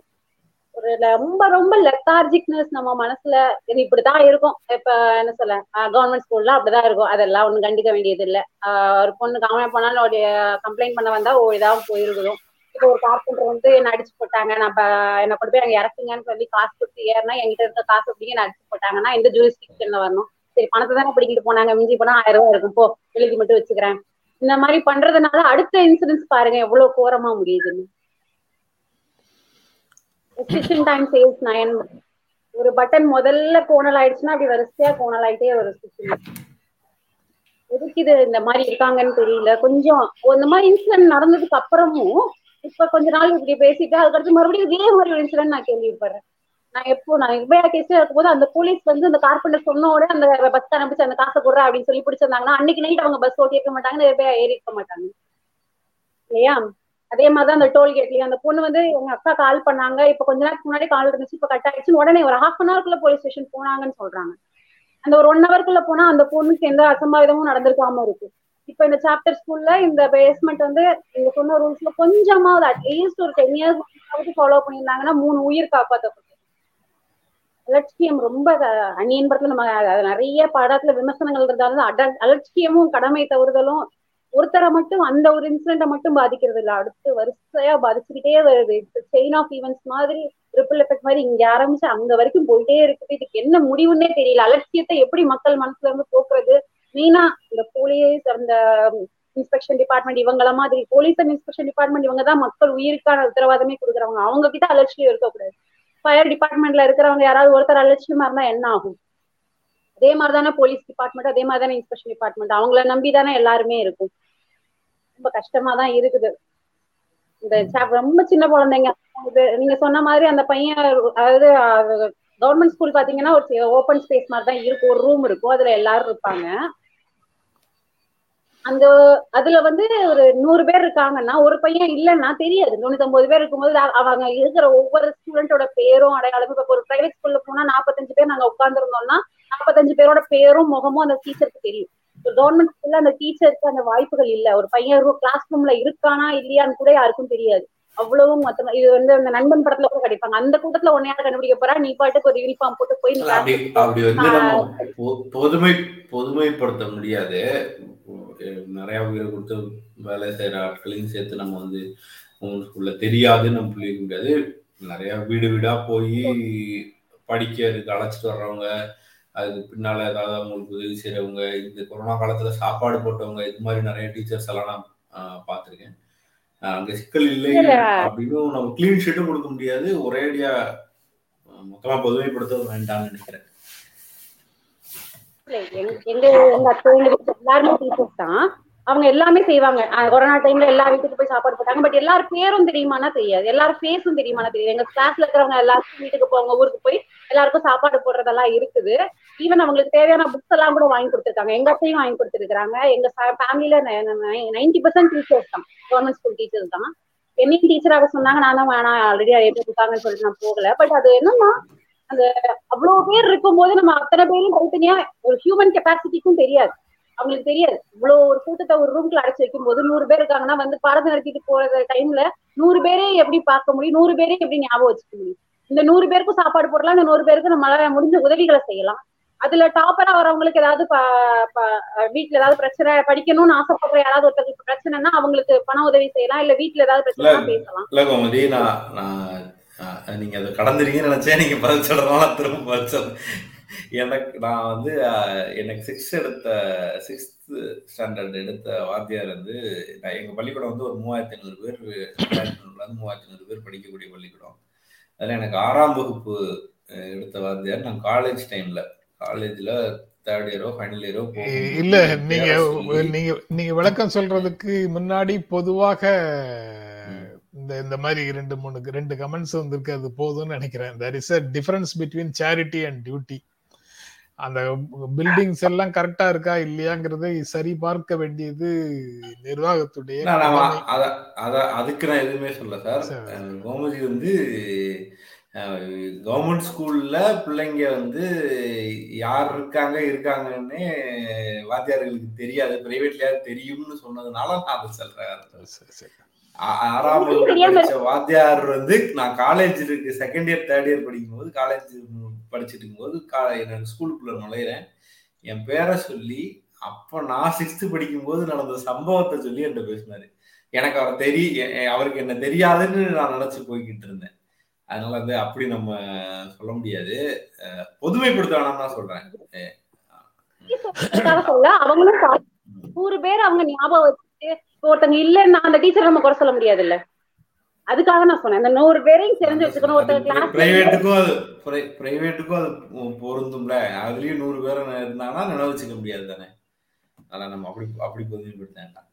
ஒரு ரொம்ப ரொம்ப லெத்தார்ஜிக்னஸ் நம்ம மனசுல இது இப்படிதான் இருக்கும். இப்ப என்ன சொல்ல கவர்மெண்ட் ஸ்கூல்ல அப்படிதான் இருக்கும். அதெல்லாம் ஒண்ணும் கண்டிக்க வேண்டியது இல்ல ஒரு பொண்ணு காமனா போனாலும் கம்ப்ளைண்ட் பண்ண வந்தா ஓ இதாக போயிருக்கணும். இப்போ ஒரு கார்பெண்டர் வந்து என்ன அடிச்சு போட்டாங்க. நம்ம என்ன கொண்டு போய் அங்க இறக்குங்கன்னு சொல்லி காசு கொடுத்து ஏறினா என்கிட்ட இருக்க காசு அப்படிங்க என்ன அடிச்சு போட்டாங்கன்னா எந்த ஜூரிஸ்டிக்ஷன்ல வரணும்? சரி பணத்தை தானே பிடிக்கிட்டு போனாங்க. மிஞ்சி போனா ஆயிரம் ரூபாய் இருக்கும். போ எழுதி மட்டும் வச்சுக்கிறேன். இந்த மாதிரி பண்றதுனால அடுத்த இன்சூரன்ஸ் பாருங்க எவ்வளவு கோரமா முடியுதுன்னு. டைம் சேல்ஸ் நயன் ஒரு பட்டன் முதல்ல கோணல் ஆயிடுச்சுன்னா அப்படி வரிசையா கோணல் ஆயிட்டே வரும். எதுக்கு இது இந்த மாதிரி இருக்காங்கன்னு தெரியல. கொஞ்சம் இந்த மாதிரி இன்சிடென்ட் நடந்ததுக்கு அப்புறமும் இப்ப கொஞ்ச நாள் இப்படி பேசிட்டு அதுக்கடுத்து மறுபடியும் இதே மாதிரி ஒரு இன்சிடென்ட் நான் கேள்விப்படுறேன். நான் எப்போ நான் நிர்பயா கேஸ்ல இருக்கும்போது அந்த போலீஸ் வந்து அந்த கார்பெண்டர் சொன்னோட அந்த பஸ் அனுப்பிச்சு அந்த காசை கொடுறா அப்படின்னு சொல்லி பிடிச்சிருந்தாங்கன்னா அன்னைக்கு நைட் அவங்க பஸ் ஓட்டி இருக்க மாட்டாங்க நிர்பயா ஏறி இருக்க மாட்டாங்க. இல்லையா? அதே மாதிரிதான் அந்த டோல்கேட்லயும் அந்த பொண்ணு வந்து எங்க அக்கா கால் பண்ணாங்க. இப்ப கொஞ்ச நேரத்துக்கு முன்னாடி கால் இருந்துச்சு இப்ப கட் ஆயிடுச்சு உடனே ஒரு ஹாஃப் அன் ஹவர்க்குள்ள போலீஸ் ஸ்டேஷன் போனாங்கன்னு சொல்றாங்க. அந்த ஒரு ஒன் ஹவர்க்குள்ள போனா அந்த பொண்ணுக்கு எந்த அசம்பாவிதமும் நடந்திருக்காம இருக்கு. இப்ப இந்த சாப்டர் ஸ்கூல்ல இந்த பேஸ்மெண்ட் வந்து நீங்க சொன்ன ரூல்ஸ்ல கொஞ்சமாவது அட்லீஸ்ட் ஒரு டென் இயர்ஸ் ஃபாலோ பண்ணியிருந்தாங்கன்னா மூணு உயிர் காப்பாற்றப்படும் அலட்சியம் ரொம்ப அந்நியன் படத்துல நம்ம நிறைய படத்துல விமர்சனங்கள் இருந்தாலும் அட அலட்சியமும் கடமை தவறுதலும் ஒருத்தரை மட்டும் அந்த ஒரு இன்சிடென்ட்டை மட்டும் பாதிக்கிறது இல்லை. அடுத்து வரிசையா பாதிச்சுக்கிட்டே வருது. செயின் ஆஃப் ஈவெண்ட்ஸ் மாதிரி ட்ரிபிள் எஃபெக்ட் மாதிரி இங்க ஆரம்பிச்சு அங்க வரைக்கும் போயிட்டே இருக்குது. இதுக்கு என்ன முடிவுன்னே தெரியல. அலட்சியத்தை எப்படி மக்கள் மனசுல இருந்து போக்குறது? மெயினா இந்த போலீஸ் அந்த um, இன்ஸ்பெக்ஷன் டிபார்ட்மெண்ட் இவங்கள மாதிரி போலீஸ் அண்ட் இன்ஸ்பெக்ஷன் டிபார்ட்மெண்ட் இவங்க தான் மக்கள் உயிருக்கான உத்தரவாதமே கொடுக்குறவங்க. அவங்க கிட்ட அலட்சியம் இருக்கக்கூடாது. ஃபயர் டிபார்ட்மெண்ட்ல இருக்கிறவங்க யாராவது ஒருத்தர் அலட்சியமா இருந்தா என்ன ஆகும்? அதே மாதிரி தானே போலீஸ் டிபார்ட்மெண்ட் அதே மாதிரி தானே இன்ஸ்பெக்ஷன் டிபார்ட்மெண்ட் அவங்கள நம்பி தானே எல்லாருமே இருக்கும். ரொம்ப கஷ்டமா தான் இருக்குது. இந்த ரொம்ப சின்ன குழந்தைங்க. நீங்க சொன்ன மாதிரி அந்த பையன் அதாவது கவர்மெண்ட் ஸ்கூல் பாத்தீங்கன்னா ஒரு ஓப்பன் ஸ்பேஸ் மாதிரி தான் இருக்கும் ஒரு ரூம் இருக்கும். அதுல எல்லாரும் இருப்பாங்க. அந்த அதுல வந்து ஒரு நூறு பேர் இருக்காங்கன்னா ஒரு பையன் இல்லைன்னா தெரியாது. தொண்ணூத்தொன்பது பேர் இருக்கும்போது அவங்க இருக்கிற ஒவ்வொரு ஸ்டூடெண்டோட பேரும் அடையாளமும் இப்ப ஒரு பிரைவேட் ஸ்கூல்ல போனா நாற்பத்தஞ்சு பேர் நாங்க உட்கார்ந்துருந்தோம்னா நாற்பத்தஞ்சு பேரோட பேரும் முகமும் அந்த டீச்சருக்கு தெரியும். கவர்மெண்ட் ஸ்கூல்ல அந்த டீச்சருக்கு அந்த வாய்ப்புகள் இல்ல. ஒரு பையன் கிளாஸ் ரூம்ல இருக்கானா இல்லையான்னு கூட யாருக்கும் தெரியாது. அவ்வளவும் மொத்தமா இது வந்து அந்த நண்பன் படத்துல கூட கிடைப்பாங்க அந்த கூட்டத்துல ஒன்னையாவது கண்டுபிடிக்க போறா? நீ பாட்டுக்கு ஒரு யூனிஃபார்ம் போட்டு போய் அப்படி வந்து நம்ம பொதுமை பொதுமைப்படுத்த முடியாது. நிறைய உயிரை கொடுத்து வேலை செய்யற ஆட்களையும் சேர்த்து நம்ம வந்து ஸ்கூல்ல தெரியாதுன்னு நம்ம புள்ளிக்க முடியாது. நிறைய வீடு வீடா போய் படிக்கிறதுக்கு அழைச்சிட்டு வர்றவங்க அதுக்கு பின்னால ஏதாவது அவங்களுக்கு உதவி செய்யறவங்க இந்த கொரோனா காலத்துல சாப்பாடு போட்டவங்க இது மாதிரி நிறைய டீச்சர்ஸ் எல்லாம் நான் பார்த்திருக்கேன். அங்க சிக்கல் இல்லை. அப்படின்னு நம்ம கிளீன் ஷீட்டும் கொடுக்க முடியாது. ஒரேடியா மொத்தமா பொதுமைப்படுத்த வேண்டாம்னு நினைக்கிறேன். எங்க எங்க எல்லாருமே டீச்சர்ஸ் தான் அவங்க எல்லாமே செய்வாங்க. கொரோனா டைம்ல எல்லா வீட்டுக்கு போய் சாப்பாடு போட்டாங்க. பட் எல்லாரும் பேரும் தெரியுமானா தெரியாது. எல்லாரும் ஃபேஸும் தெரியுமானா தெரியாது. எங்க கிளாஸ்ல இருக்கிறவங்க எல்லாருக்கும் வீட்டுக்கு போவாங்க ஊருக்கு போய் எல்லாருக்கும் சாப்பாடு போடுறதெல்லாம் இருக்குது. ஈவன் அவங்களுக்கு தேவையான புக்ஸ் எல்லாம் கூட வாங்கி கொடுத்துருக்காங்க. எங்க அத்தையும் வாங்கி கொடுத்துருக்காங்க எங்க ஃபேமிலியில நைன்டி பர்சன்ட் டீச்சர்ஸ் தான். கவர்மெண்ட் ஸ்கூல் டீச்சர்ஸ் தான். என்னையும் டீச்சராக சொன்னாங்க. நானும் வேணாம் ஆல்ரெடி எப்படி இருக்காங்கன்னு சொல்லிட்டு நான் போகல. பட் அது என்னன்னா அந்த அவ்வளவு பேர் இருக்கும்போது நம்ம அத்தனை பேரும் தனித்தனியா ஒரு ஹியூமன் கெப்பாசிட்டிக்கும் தெரியாது. அவங்களுக்கு தெரியாது. இவ்வளவு ஒரு கூட்டத்தை ஒரு ரூம்குள்ள அடைச்சு வைக்கும் போது நூறு பேர் இருக்காங்கன்னா வந்து பாடத்தை நடத்திட்டு போற டைம்ல நூறு பேரே எப்படி பார்க்க முடியும்? நூறு பேரே எப்படி ஞாபகம் வச்சுக்க முடியும்? இந்த நூறு பேருக்கும் சாப்பாடு போடலாம் இந்த நூறு பேருக்கு நம்மளால முடிஞ்ச உதவிகளை செய்யலாம். அதுல டாப்பரா வரவங்களுக்கு ஏதாவது வீட்ல ஏதாவது பிரச்சனை படிக்கணும்னு ஆசைப்படுற யாராவது ஒருத்தருக்கு பிரச்சனைனா அவங்களுக்கு பண உதவி செய்யலாம் இல்ல வீட்ல ஏதாவது பிரச்சனை பேசலாம். இல்ல கோமதி நான் நான் நான் நீங்க அதை கடந்துறீங்கன்னு நினைச்சேன். நீங்க பதில் சொல்றதுனால திரும்ப பதில் எனக்கு நான் வந்து எனக்கு சிக்ஸ்த் எடுத்த சிக்ஸ்த் ஸ்டாண்டர்ட் எடுத்த வாத்தியார் வந்து நான் எங்க பள்ளிக்கூடம் வந்து ஒரு மூவாயிரத்தி ஐநூறு பேர் ரெண்டாயிரத்தி மூவாயிரத்தி ஐநூறு பேர் படிக்கக்கூடிய பள்ளிக்கூடம். அதில் எனக்கு ஆறாம் வகுப்பு எடுத்த வாத்தியார் நான் காலேஜ் டைம்ல காலேஜ்ல தேர்ட் இயரோ ஃபைனல் இயரோ இல்ல நீங்க நீங்க நீங்க விளக்கம் சொல்றதுக்கு முன்னாடி பொதுவாக இந்த இந்த மாதிரி ரெண்டு மூணு ரெண்டு கமெண்ட்ஸ் வந்திருக்கு அது போதும்னு நினைக்கிறேன். There is a difference between charity and duty அந்த பில்டிங்ஸ் எல்லாம் கரெக்டா இருக்கா இல்லையாங்கிறதை சரி பார்க்க வேண்டியது நிர்வாகத்துடைய அதுக்கு நான் எதுவுமே சொல்ல சார். கோமதி வந்து கவர்மெண்ட் ஸ்கூல்ல பிள்ளைங்க வந்து யார் இருக்காங்க இருக்காங்கன்னு வாத்தியார்களுக்கு தெரியாது பிரைவேட்லயாவது தெரியும்னு சொன்னதுனால நான் அதை சொல்றேன் சரி, சரி. ஆ- ஆறாம் வாத்தியார் வந்து நான் காலேஜ் இருக்கு செகண்ட் இயர் தேர்ட் இயர் படிக்கும் போது காலேஜ் படிச்சுட்டு இருக்கும்போது கா- நான் ஸ்கூலுக்குள்ள நுழையிறேன். என் பேரை சொல்லி அப்ப நான் சிக்ஸ்த்து படிக்கும்போது நடந்த சம்பவத்தை சொல்லி என்கிட்ட பேசினாரு. எனக்கு அவர் தெரிய அவருக்கு என்ன தெரியாதுன்னு நான் நினைச்சு போய்கிட்டு இருந்தேன். அதனால வந்து அப்படி நம்ம சொல்ல முடியாது. பொதுமைப்படுத்த வேணாம் தான் சொல்றேன். சொல்ல அவங்களும் நூறு பேர் அவங்க ஞாபகம் வச்சுட்டு ஒருத்தங்க இல்லைன்னா அந்த டீச்சர் நம்ம குறை சொல்ல முடியாது இல்ல அதுக்காக நான் சொன்னேன். அந்த நூறு பேரையும் தெரிஞ்சு வச்சுக்கணும். ஒருத்தர் கிளாஸ் பிரைவேட்டுக்கும் அது பிரைவேட்டுக்கும் அது பொருந்தும்ல. அதுலயும் நூறு பேர் இருந்தாங்கன்னா நினைவு வச்சுக்க முடியாது தானே. அதனால நம்ம அப்படி அப்படி பொதுமைப்படுத்த வேண்டாம்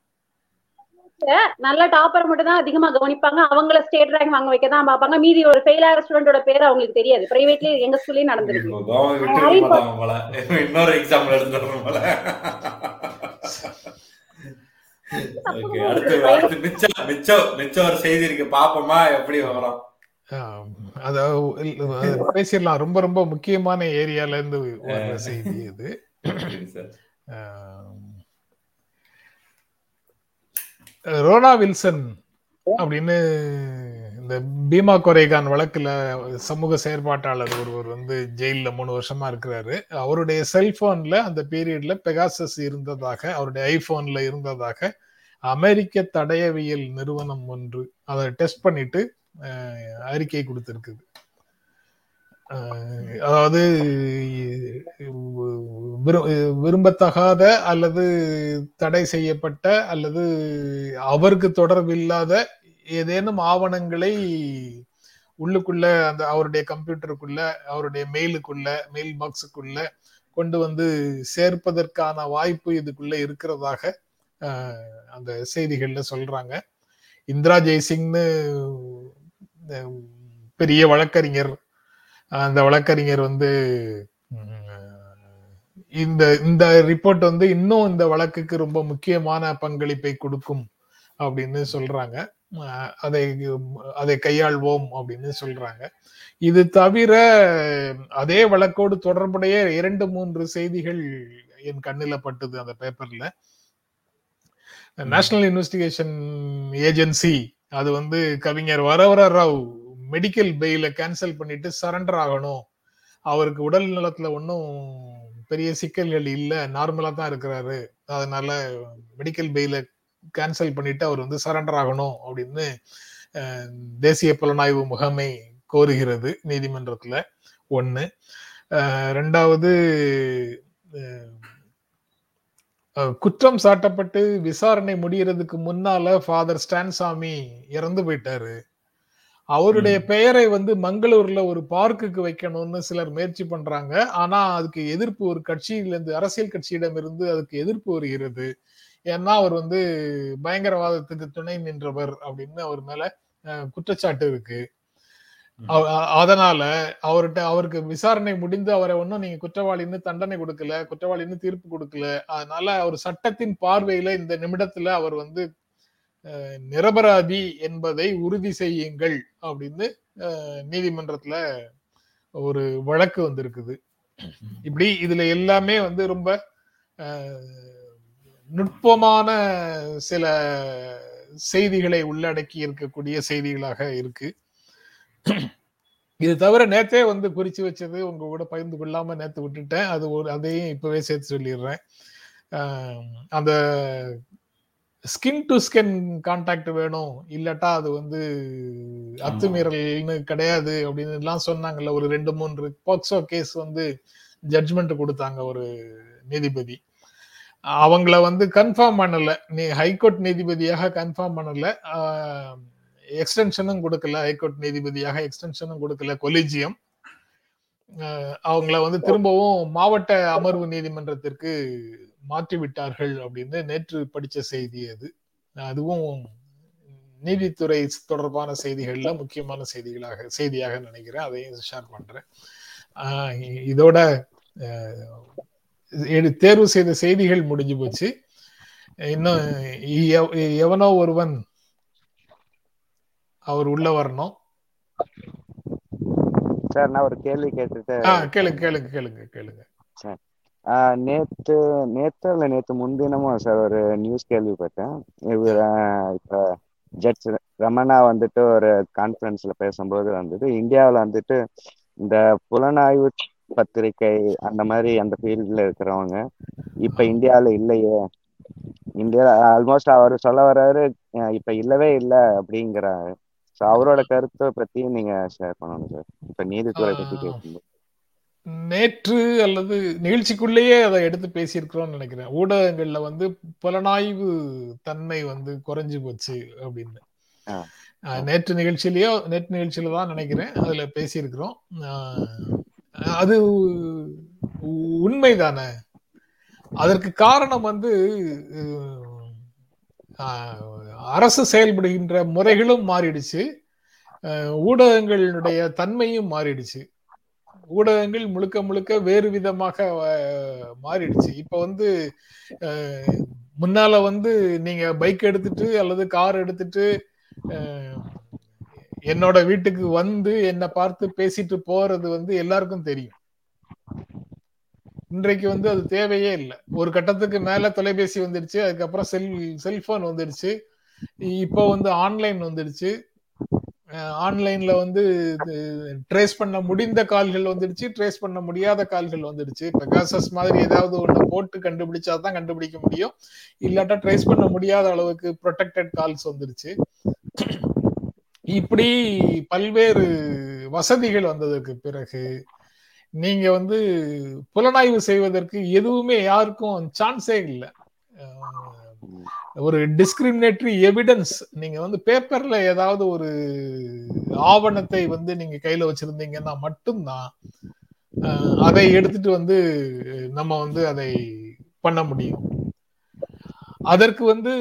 நல்ல டாப்பர் மட்டும் தான் அதிகமா கவனிப்பாங்க. அவங்கள ஸ்டேட் ரேங்க் வாங்க வைக்க தான் பார்ப்பாங்க. மீதி ஒரு ஃபெயில் ஆகிற ஸ்டூடெண்டோட பேர் அவங்களுக்கு தெரியாது. பிரைவேட்லயே எங்க ஸ்கூல்லயும் நடந்திருக்கு. இன்னொரு எக்ஸாம்பிள் எடுத்துறோம் ஒரு பேசிடலாம். ரொம்ப ரொம்ப முக்கியமான ஏரியால இருந்து வர்ற செய்தி இது. ரோனா வில்சன் அப்படின்னு இந்த பீமா கொரேகான் வழக்குல சமூக செயற்பாட்டாளர் ஒருவர் வந்து ஜெயிலில் மூணு வருஷமா இருக்கிறாரு. அவருடைய செல்போன்ல அந்த பீரியட்ல பெகாசஸ் இருந்ததாக அவருடைய ஐபோன்ல இருந்ததாக அமெரிக்க தடயவியல் நிறுவனம் ஒன்று அதை டெஸ்ட் பண்ணிட்டு அறிக்கை கொடுத்திருக்குது. அதாவது விரு- விரும்பத்தகாத அல்லது தடை செய்யப்பட்ட அல்லது அவருக்கு தொடர்பில்லாத ஏதேனும் ஆவணங்களை உள்ளுக்குள்ள அந்த அவருடைய கம்ப்யூட்டருக்குள்ள அவருடைய மெயிலுக்குள்ள மெயில் பாக்ஸுக்குள்ள கொண்டு வந்து சேர்ப்பதற்கான வாய்ப்பு இதுக்குள்ள இருக்கிறதாக அந்த செய்திகள்ல சொல்றாங்க. இந்திரா ஜெய்சிங்னு பெரிய வழக்கறிஞர் அந்த வழக்கறிஞர் வந்து இந்த இந்த ரிப்போர்ட் வந்து இன்னும் இந்த வழக்குக்கு ரொம்ப முக்கியமான பங்களிப்பை கொடுக்கும் அப்படின்னு சொல்றாங்க. அதை அதை கையாள்வோம் அப்படின்னு சொல்றாங்க. இது தவிர அதே வழக்கோடு தொடர்புடைய இரண்டு மூன்று செய்திகள் என் கண்ணில பட்டது அந்த பேப்பர்ல. நேஷனல் இன்வெஸ்டிகேஷன் ஏஜென்சி அது வந்து கவிஞர் Varavara Rao medical bail cancel பண்ணிட்டு சரண்டர் ஆகணும். அவருக்கு உடல் நலத்துல ஒன்றும் பெரிய சிக்கல்கள் இல்ல நார்மலா தான் இருக்கிறாரு. அதனால மெடிக்கல் பெயில கேன்சல் பண்ணிட்டு அவர் வந்து சரண்டர் ஆகணும் அப்படின்னு தேசிய புலனாய்வு முகமை கோருகிறது நீதிமன்றத்துல. அஹ், ரெண்டாவது குற்றம் சாட்டப்பட்டு விசாரணை முடியறதுக்கு முன்னால ஃபாதர் ஸ்டான்சாமி இறந்து போயிட்டாரு. அவருடைய பெயரை வந்து மங்களூர்ல ஒரு பார்க்குக்கு வைக்கணும்னு சிலர் முயற்சி பண்றாங்க. ஆனா அதுக்கு எதிர்ப்பு ஒரு கட்சியில இருந்து அரசியல் கட்சியிடம் இருந்து அதுக்கு எதிர்ப்பு வருகிறது. ஏன்னா அவர் வந்து பயங்கரவாதத்துக்கு துணை நின்றவர் அப்படின்னு அவர் மேல குற்றச்சாட்டு இருக்கு. அதனால அவர்கிட்ட அவருக்கு விசாரணை முடிந்து அவரை ஒன்றும் நீங்க குற்றவாளின்னு தண்டனை கொடுக்கல குற்றவாளின்னு தீர்ப்பு கொடுக்கல அதனால அவர் சட்டத்தின் பார்வையில இந்த நிமிடத்துல அவர் வந்து நிரபராதி என்பதை உறுதி செய்யுங்கள் அப்படின்னு நீதிமன்றத்துல ஒரு வழக்கு வந்திருக்குது. இப்படி இதுல எல்லாமே வந்து ரொம்ப நுட்பமான சில செய்திகளை உள்ளடக்கி இருக்கக்கூடிய செய்திகளாக இருக்கு. இது தவிர நேத்தே வந்து குறிச்சு வச்சது உங்க கூட பகிர்ந்து கொள்ளாம நேத்து விட்டுட்டேன். அது ஒரு அதையும் இப்பவே சேர்த்து சொல்லிடுறேன். அந்த ஸ்கின் டு ஸ்கின் கான்டாக்ட் வேணும். இல்லட்டா அது வந்து அத்துமீறல்னு கிடையாது அப்படின்னு எல்லாம் சொன்னாங்கல்ல. ஒரு ரெண்டு மூன்று போக்சோ கேஸ் வந்து ஜட்ஜ்மெண்ட் கொடுத்தாங்க ஒரு நீதிபதி. அவங்கள வந்து கன்ஃபார்ம் பண்ணல. நீ ஹைகோர்ட் நீதிபதியாக கன்ஃபார்ம் பண்ணல. எக்ஸ்டென்ஷனும் கொடுக்கல. ஹைகோர்ட் நீதிபதியாக எக்ஸ்டென்ஷனும் கொடுக்கல. கொலிஜியம் அவங்கள வந்து திரும்பவும் மாவட்ட அமர்வு நீதிமன்றத்திற்கு மாற்றி விட்டார்கள் அப்படின்னு நேற்று படிச்ச செய்தி அது. அதுவும் நீதித்துறை தொடர்பான செய்திகள்ல முக்கியமான செய்திகளாக செய்தியாக நினைக்கிறேன். அதையும் ஷேர் பண்றேன். இதோட தேர்வு செய்த செய்திகள் முடிஞ்சு போச்சு. இன்னும் எவ- எவனோ ஒருவன் அவர் உள்ள வரணும். சார் நான் ஒரு கேள்வி கேட்டுட்டு ஆஹ் கேளுங்க கேளுங்க கேளுங்க கேளுங்க. ஆஹ் நேத்து நேத்து இல்ல நேத்து முன்தினமும் சார் ஒரு நியூஸ் கேள்விப்பட்டேன் இவர் இப்ப ஜட்ஜ் ரமணா வந்துட்டு ஒரு கான்ஃபரன்ஸ்ல பேசும்போது வந்துட்டு இந்தியாவுல வந்துட்டு இந்த புலனாய்வு பத்திரிகை அந்த மாதிரி அந்த ஃபீல்ட்ல இருக்கிறவங்க. இப்ப இந்தியாவுல இல்லையே. இந்தியா ஆல்மோஸ்ட் அவர் சொல்ல வர்றாரு இப்ப இல்லவே இல்லை அப்படிங்கிறாரு. ஸோ அவரோட கருத்தை பத்தி நீங்க ஷேர் பண்ணணும் சார் இப்ப நீதித்துறை ஆஹ் கேட்கும்போது நேற்று அல்லது நிகழ்ச்சிக்குள்ளேயே அதை எடுத்து பேசியிருக்கிறோம்னு நினைக்கிறேன். ஊடகங்கள்ல வந்து புலனாய்வு தன்மை வந்து குறைஞ்சு போச்சு அப்படின்னு. நேற்று நிகழ்ச்சியிலயோ நேற்று நிகழ்ச்சியில தான் நினைக்கிறேன். அதுல பேசியிருக்கிறோம். அது உண்மைதானே? அதற்கு காரணம் வந்து அரசு செயல்படுகின்ற முறைகளும் மாறிடுச்சு. ஊடகங்களினுடைய ஊடகங்களுடைய தன்மையும் மாறிடுச்சு. ஊடகங்கள் முழுக்க முழுக்க வேறு விதமாக மாறிடுச்சு. இப்ப வந்து முன்னால வந்து நீங்க பைக் எடுத்துட்டு அல்லது கார் எடுத்துட்டு என்னோட வீட்டுக்கு வந்து என்னை பார்த்து பேசிட்டு போறது வந்து எல்லாருக்கும் தெரியும். இன்றைக்கு வந்து அது தேவையே இல்லை. ஒரு கட்டத்துக்கு மேல தொலைபேசி வந்துடுச்சு அதுக்கப்புறம் செல் செல்போன் வந்துடுச்சு இப்போ வந்து ஆன்லைன் வந்துடுச்சு ஆன்லைன்ல வந்து ட்ரேஸ் பண்ண முடிந்த கால்கள் வந்துடுச்சு ட்ரேஸ் பண்ண முடியாத கால்கள் வந்துடுச்சு பெகாசஸ் மாதிரி ஏதாவது ஒன்று போட்டு கண்டுபிடிச்சா தான் கண்டுபிடிக்க முடியும். இல்லாட்டா ட்ரேஸ் பண்ண முடியாத அளவுக்கு ப்ரொடெக்டட் கால்ஸ் வந்துடுச்சு இப்படி பல்வேறு வசதிகள் வந்ததற்கு பிறகு நீங்க வந்து புலனாய்வு செய்வதற்கு எதுவுமே யாருக்கும் சான்ஸே இல்லை. ஒரு டிஸ்கிரிமினேட்டரி எவிடன்ஸ் நீங்க வந்து பேப்பர்ல ஏதாவது ஒரு ஆவணத்தை வந்து நீங்க கையில வச்சிருந்தீங்கன்னா மட்டும்தான் அதை எடுத்துட்டு வந்து நம்ம வந்து அதை பண்ண முடியும். அதற்கு வந்து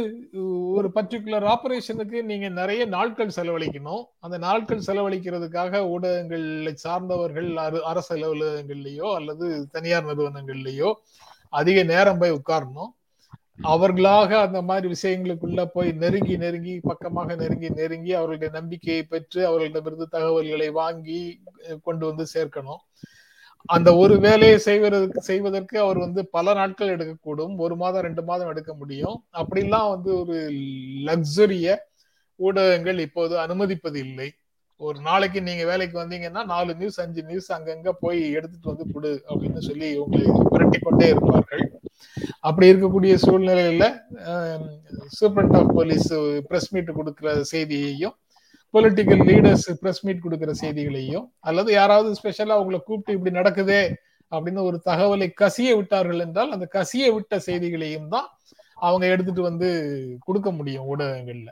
ஒரு பர்டிகுலர் ஆபரேஷனுக்கு நீங்க நிறைய நாட்கள் செலவழிக்கணும். அந்த நாட்கள் செலவழிக்கிறதுக்காக ஊடகங்களை சார்ந்தவர்கள் அரசு அலுவலகங்கள்லயோ அல்லது தனியார் நிறுவனங்கள்லயோ அதிக நேரம் போய் உட்காரணும். அவர்களாக அந்த மாதிரி விஷயங்களுக்குள்ள போய் நெருங்கி நெருங்கி பக்கமாக நெருங்கி நெருங்கி அவர்களுடைய நம்பிக்கையை பெற்று அவர்களிடமிருந்து தகவல்களை வாங்கி கொண்டு வந்து சேர்க்கணும். அந்த ஒரு வேலையை செய்வதற்கு செய்வதற்கு அவர் வந்து பல நாட்கள் எடுக்கக்கூடும். ஒரு மாதம் ரெண்டு மாதம் எடுக்க முடியும். அப்படிலாம் வந்து ஒரு லக்ஸரிய ஊடகங்கள் இப்போது அனுமதிப்பது இல்லை. ஒரு நாளைக்கு நீங்க வேலைக்கு வந்தீங்கன்னா நாலு நியூஸ் அஞ்சு நியூஸ் அங்கங்க போய் எடுத்துட்டு வந்து கொடு அப்படின்னு சொல்லி உங்களை விரட்டி கொண்டே இருப்பார்கள். அப்படி இருக்கக்கூடிய சூழ்நிலையில superintendent of police press meet கொடுக்கிற செய்தியையும் பொலிட்டிக்கல் லீடர்ஸ் பிரஸ் மீட் கொடுக்கிற செய்திகளையும் அல்லது யாராவது ஸ்பெஷலா அவங்களை கூப்பிட்டு இப்படி நடக்குதே அப்படின்னு ஒரு தகவலை கசிய விட்டார்கள் என்றால் அந்த கசிய விட்ட செய்திகளையும் தான் அவங்க எடுத்துட்டு வந்து கொடுக்க முடியும் ஊடகங்கள்ல.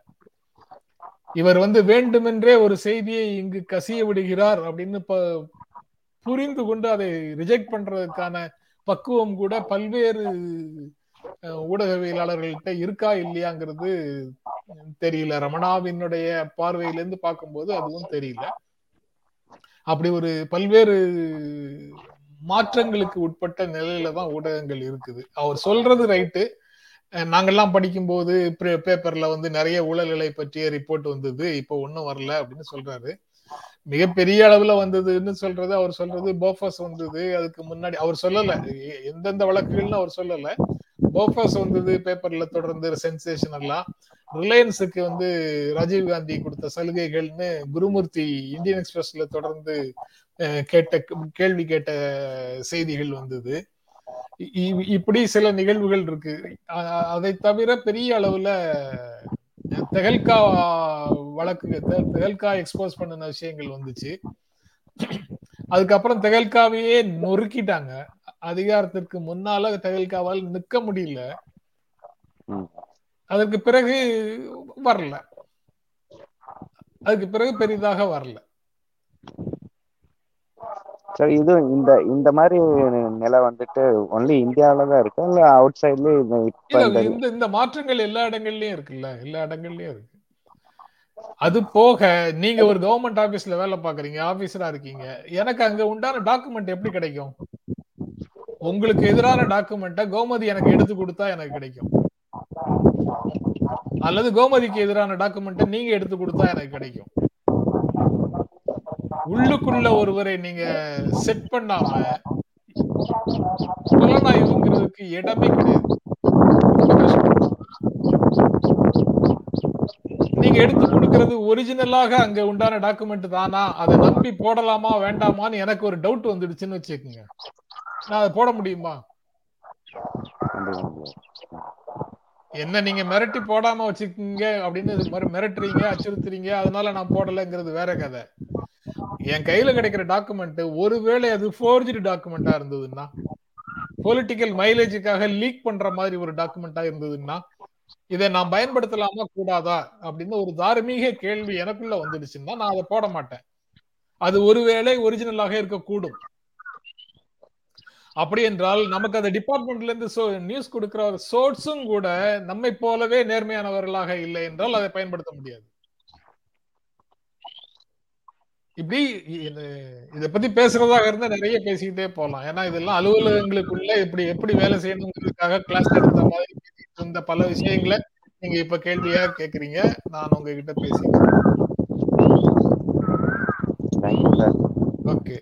இவர் வந்து வேண்டுமென்றே ஒரு செய்தியை இங்கு கசிய விடுகிறார் அப்படின்னு ப- புரிந்து கொண்டு அதை ரிஜெக்ட் பண்றதுக்கான பக்குவம் கூட பல்வேறு ஊடகவியலாளர்கள்ட்ட இருக்கா இல்லையாங்கிறது தெரியல. ரமணாவினுடைய பார்வையிலேருந்து பார்க்கும்போது அதுவும் தெரியல. அப்படி ஒரு பல்வேறு மாற்றங்களுக்கு உட்பட்ட நிலையில தான் ஊடகங்கள் இருக்குது. அவர் சொல்றது ரைட்டு. நாங்கெல்லாம் படிக்கும்போது பேப்பர்ல வந்து நிறைய ஊழல்களை பற்றிய ரிப்போர்ட் வந்தது. இப்போ ஒன்றும் வரல அப்படின்னு சொல்றாரு. மிகப்பெரிய அளவுல வந்ததுன்னு சொல்றது அவர் சொல்றது போஃபஸ் வந்தது அதுக்கு முன்னாடி அவர் சொல்லல. எந்தெந்த வழக்குகள்னு அவர் சொல்லல. போஃபஸ் வந்தது பேப்பர்ல தொடர்ந்து சென்சேஷன் எல்லாம். ரிலையன்ஸுக்கு வந்து ராஜீவ் காந்தி கொடுத்த சலுகைகள்னு குருமூர்த்தி இந்தியன் எக்ஸ்பிரஸ்ல தொடர்ந்து அஹ், கேட்ட கேள்வி கேட்ட செய்திகள் வந்தது. இ- இப்படி சில நிகழ்வுகள் இருக்கு. அதை தவிர பெரிய அளவுல தெகல்கா வழக்கு தெ- தெகல்கா எக்ஸ்போஸ் பண்ணின விஷயங்கள் வந்துச்சு. அதுக்கப்புறம் தெகல்காவையே நொறுக்கிட்டாங்க. அதிகாரத்திற்கு முன்னால தெகல்காவால் நிக்க முடியல. அதற்கு பிறகு வரல. அதுக்கு பிறகு பெரிதாக வரல. சரி இது இந்த இந்த மாதிரி நிலை வந்துட்டு ஒன்லி இந்தியாவில தான் இருக்கா? இல்ல அவுட் சைட்லயே இந்த இந்த மாற்றங்கள் எல்லா இடங்கள்லயும் இருக்குல்ல? எல்லா இடங்கள்லயும் இருக்கு. அது போக நீங்க ஒரு கவர்மெண்ட் ஆபீஸ்ல வேலை பாக்குறீங்க ஆபீசரா இருக்கீங்க எனக்கு அங்க உண்டான டாக்குமெண்ட் எப்படி கிடைக்கும்? உங்களுக்கு எதிரான டாக்குமெண்ட்டை கோமதி எனக்கு எடுத்து கொடுத்தா எனக்கு கிடைக்கும். அல்லது கோமதிக்கு எதிரான டாக்குமெண்ட்டை நீங்க எடுத்து கொடுத்தா எனக்கு கிடைக்கும். உள்ளுக்குள்ள ஒருவரை நீங்க செட் பண்ணாம புலனாய்வுங்கிறதுக்கு இடமே கிடையாது. நீங்க எடுத்து கொடுக்கறது ஒரிஜினலாக அங்க உண்டான டாக்குமெண்ட் தானா? அதை நம்பி போடலாமா வேண்டாமான்னு எனக்கு ஒரு டவுட் வந்துடுச்சுன்னு வச்சுக்கோங்க. நான் அதை போட முடியுமா? என்ன நீங்க மிரட்டி போடாம வச்சுக்கீங்க அப்படின்னு இது மாதிரி மிரட்டுறீங்க அச்சுறுத்துறீங்க அதனால நான் போடலைங்கிறது வேற கதை. என் கையில கிடைக்கிற டாக்குமெண்ட் ஒருவேளை அது ஃபோர்ஜரி டாக்குமெண்டா இருந்ததுன்னா பொலிட்டிக்கல் மைலேஜுக்காக லீக் பண்ற மாதிரி ஒரு டாக்குமெண்டா இருந்ததுன்னா இதை நான் பயன்படுத்தலாமா கூடாதா அப்படின்னு ஒரு தார்மீக கேள்வி எனக்குள்ள வந்துடுச்சுன்னா நான் அதை போட மாட்டேன். அது ஒருவேளை ஒரிஜினலாக இருக்கக்கூடும். அப்படி என்றால் நமக்கு அந்த டிபார்ட்மெண்ட்ல இருந்து நியூஸ் கொடுக்கிற ஒரு சோர்ஸும் கூட நம்மை போலவே நேர்மையானவர்களாக இல்லை என்றால் அதை பயன்படுத்த முடியாது. இப்படி இது- இத பத்தி பேசுறதாக இருந்தா நிறைய பேசிக்கிட்டே போலாம். ஏன்னா இதெல்லாம் அலுவலகங்களுக்குள்ள இப்படி எப்படி வேலை செய்யணுங்கிறதுக்காக கிளாஸ் எடுத்த மாதிரி பேசிட்டு இருந்த பல விஷயங்களை நீங்க இப்ப கேள்வியா கேக்குறீங்க. நான் உங்ககிட்ட பேசிக்கிறேன். ஓகே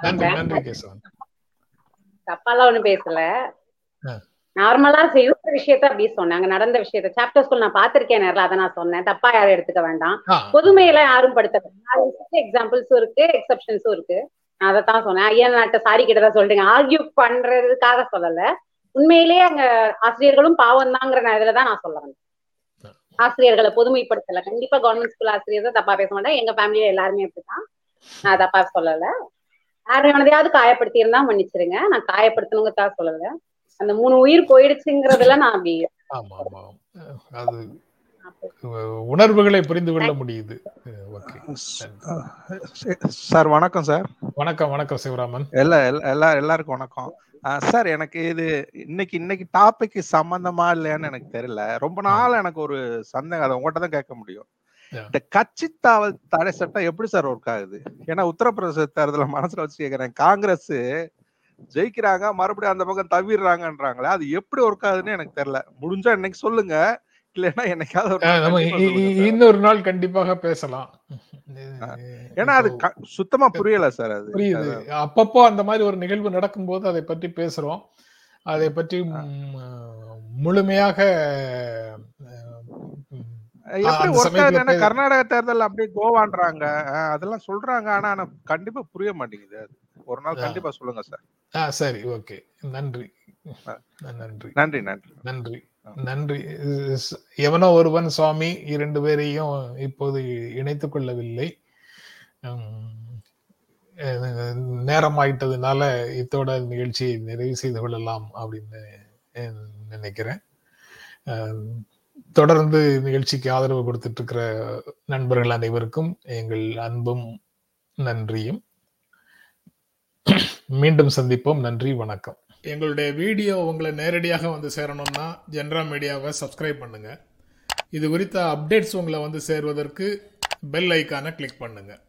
நன்றி நன்றி கேசவன். தப்பாலாம் ஒண்ணும் பேசல. நார்மலா செய்யற விஷயத்த அப்படி சொன்னேன். அங்க நடந்த விஷயத்த சாப்டர் ஸ்கூல் நான் பாத்திருக்கேன் நேரில் அதை நான் சொன்னேன். தப்பா யாரும் எடுத்துக்க வேண்டாம். பொதுமையில யாரும் படுத்த எக்ஸாம்பிள்ஸும் இருக்கு எக்ஸப்ஷன்ஸும் இருக்கு. நான் அதைத்தான் சொன்னேன். ஐயா நாட்ட சாரி கிட்ட தான் சொல்றீங்க ஆர்கியூ பண்றதுக்காக சொல்லல. உண்மையிலேயே அங்க ஆசிரியர்களும் பாவம் தாங்கிற இதுல தான் நான் சொல்ல வந்தேன். ஆசிரியர்களை பொதுமைப்படுத்தல. கண்டிப்பா கவர்மெண்ட் ஸ்கூல் ஆசிரியர் தான் தப்பா பேச மாட்டேன் எங்க ஃபேமிலியில எல்லாருமே அப்படிதான் நான் தப்பா சொல்லல. யாரையானதையாவது காயப்படுத்தி இருந்தா மன்னிச்சிருங்க. நான் காயப்படுத்தணுங்கிறதா சொல்லல. அந்த மூணு உயிர் போயிடுச்சுங்கிறதுல நான் அப்படி ஆமா ஆமா. அது உணர்வுகளை புரிந்து கொள்ள முடியுது. ஓகே. சார் வணக்கம் சார். வணக்கம் வணக்கம் சிவராமன். எல்லா எல்லா- எல்லா எல்லாருக்கும் வணக்கம். சார் எனக்கு இது இன்னைக்கு இன்னைக்கு டாபிக் சம்பந்தமா இல்லையான்னு எனக்கு தெரியல. ரொம்ப நாள் எனக்கு ஒரு சந்தேகம். அதை உங்கள்கிட்ட தான் கேட்க முடியும். இந்த கட்சி தாவல் தடை சட்டம் எப்படி சார் ஒர்க் ஆகுது? ஏன்னா உத்தரப்பிரதேச தேர்தல மனசுல வச்சு கேக்குறேன். காங்கிரஸ் ஜெயிக்கிறாங்க மறுபடியும் அந்த பக்கம் தவிர்றாங்கன்றாங்களே அது எப்படி ஒர்க் ஆகுதுன்னு எனக்கு தெரியல. முடிஞ்சா இன்னைக்கு சொல்லுங்க. இல்லைன்னா என்னைக்காவது. இன்னொரு நாள் கண்டிப்பாக பேசலாம். ஏன்னா அது சுத்தமா புரியல சார் அது. புரியுது. அப்பப்போ அந்த மாதிரி ஒரு நிகழ்வு நடக்கும்போது அதை பற்றி பேசுறோம். அதை பற்றி முழுமையாக கர்நாடக தேர்தல் அப்படியே கோவான்றாங்க. அதெல்லாம் சொல்றாங்க. ஆனா கண்டிப்பா புரிய மாட்டேங்குது அது. ஒரு நாள். கண்டிப்பா சொல்லுங்க சார். ஆ சரி ஓகே. நன்றி. நன்றி. நன்றி. நன்றி நன்றி. நன்றி. எவனோ ஒருவன் சுவாமி இரண்டு பேரையும் இப்போது இணைத்துக் கொள்ளவில்லை. நேரம் ஆயிட்டதுனால இத்தோட நிகழ்ச்சியை நிறைவு செய்து கொள்ளலாம் அப்படின்னு நினைக்கிறேன். தொடர்ந்து நிகழ்ச்சிக்கு ஆதரவு கொடுத்துட்டு இருக்கிற நண்பர்கள் அனைவருக்கும் எங்கள் அன்பும் நன்றியும். மீண்டும் சந்திப்போம். நன்றி வணக்கம். எங்களுடைய வீடியோ உங்களை நேரடியாக வந்து சேரணும்னா ஜென்ரா மீடியாவை சப்ஸ்கிரைப் பண்ணுங்கள் இது குறித்த அப்டேட்ஸ் உங்களை வந்து சேர்வதற்கு பெல் ஐக்கானை கிளிக் பண்ணுங்கள்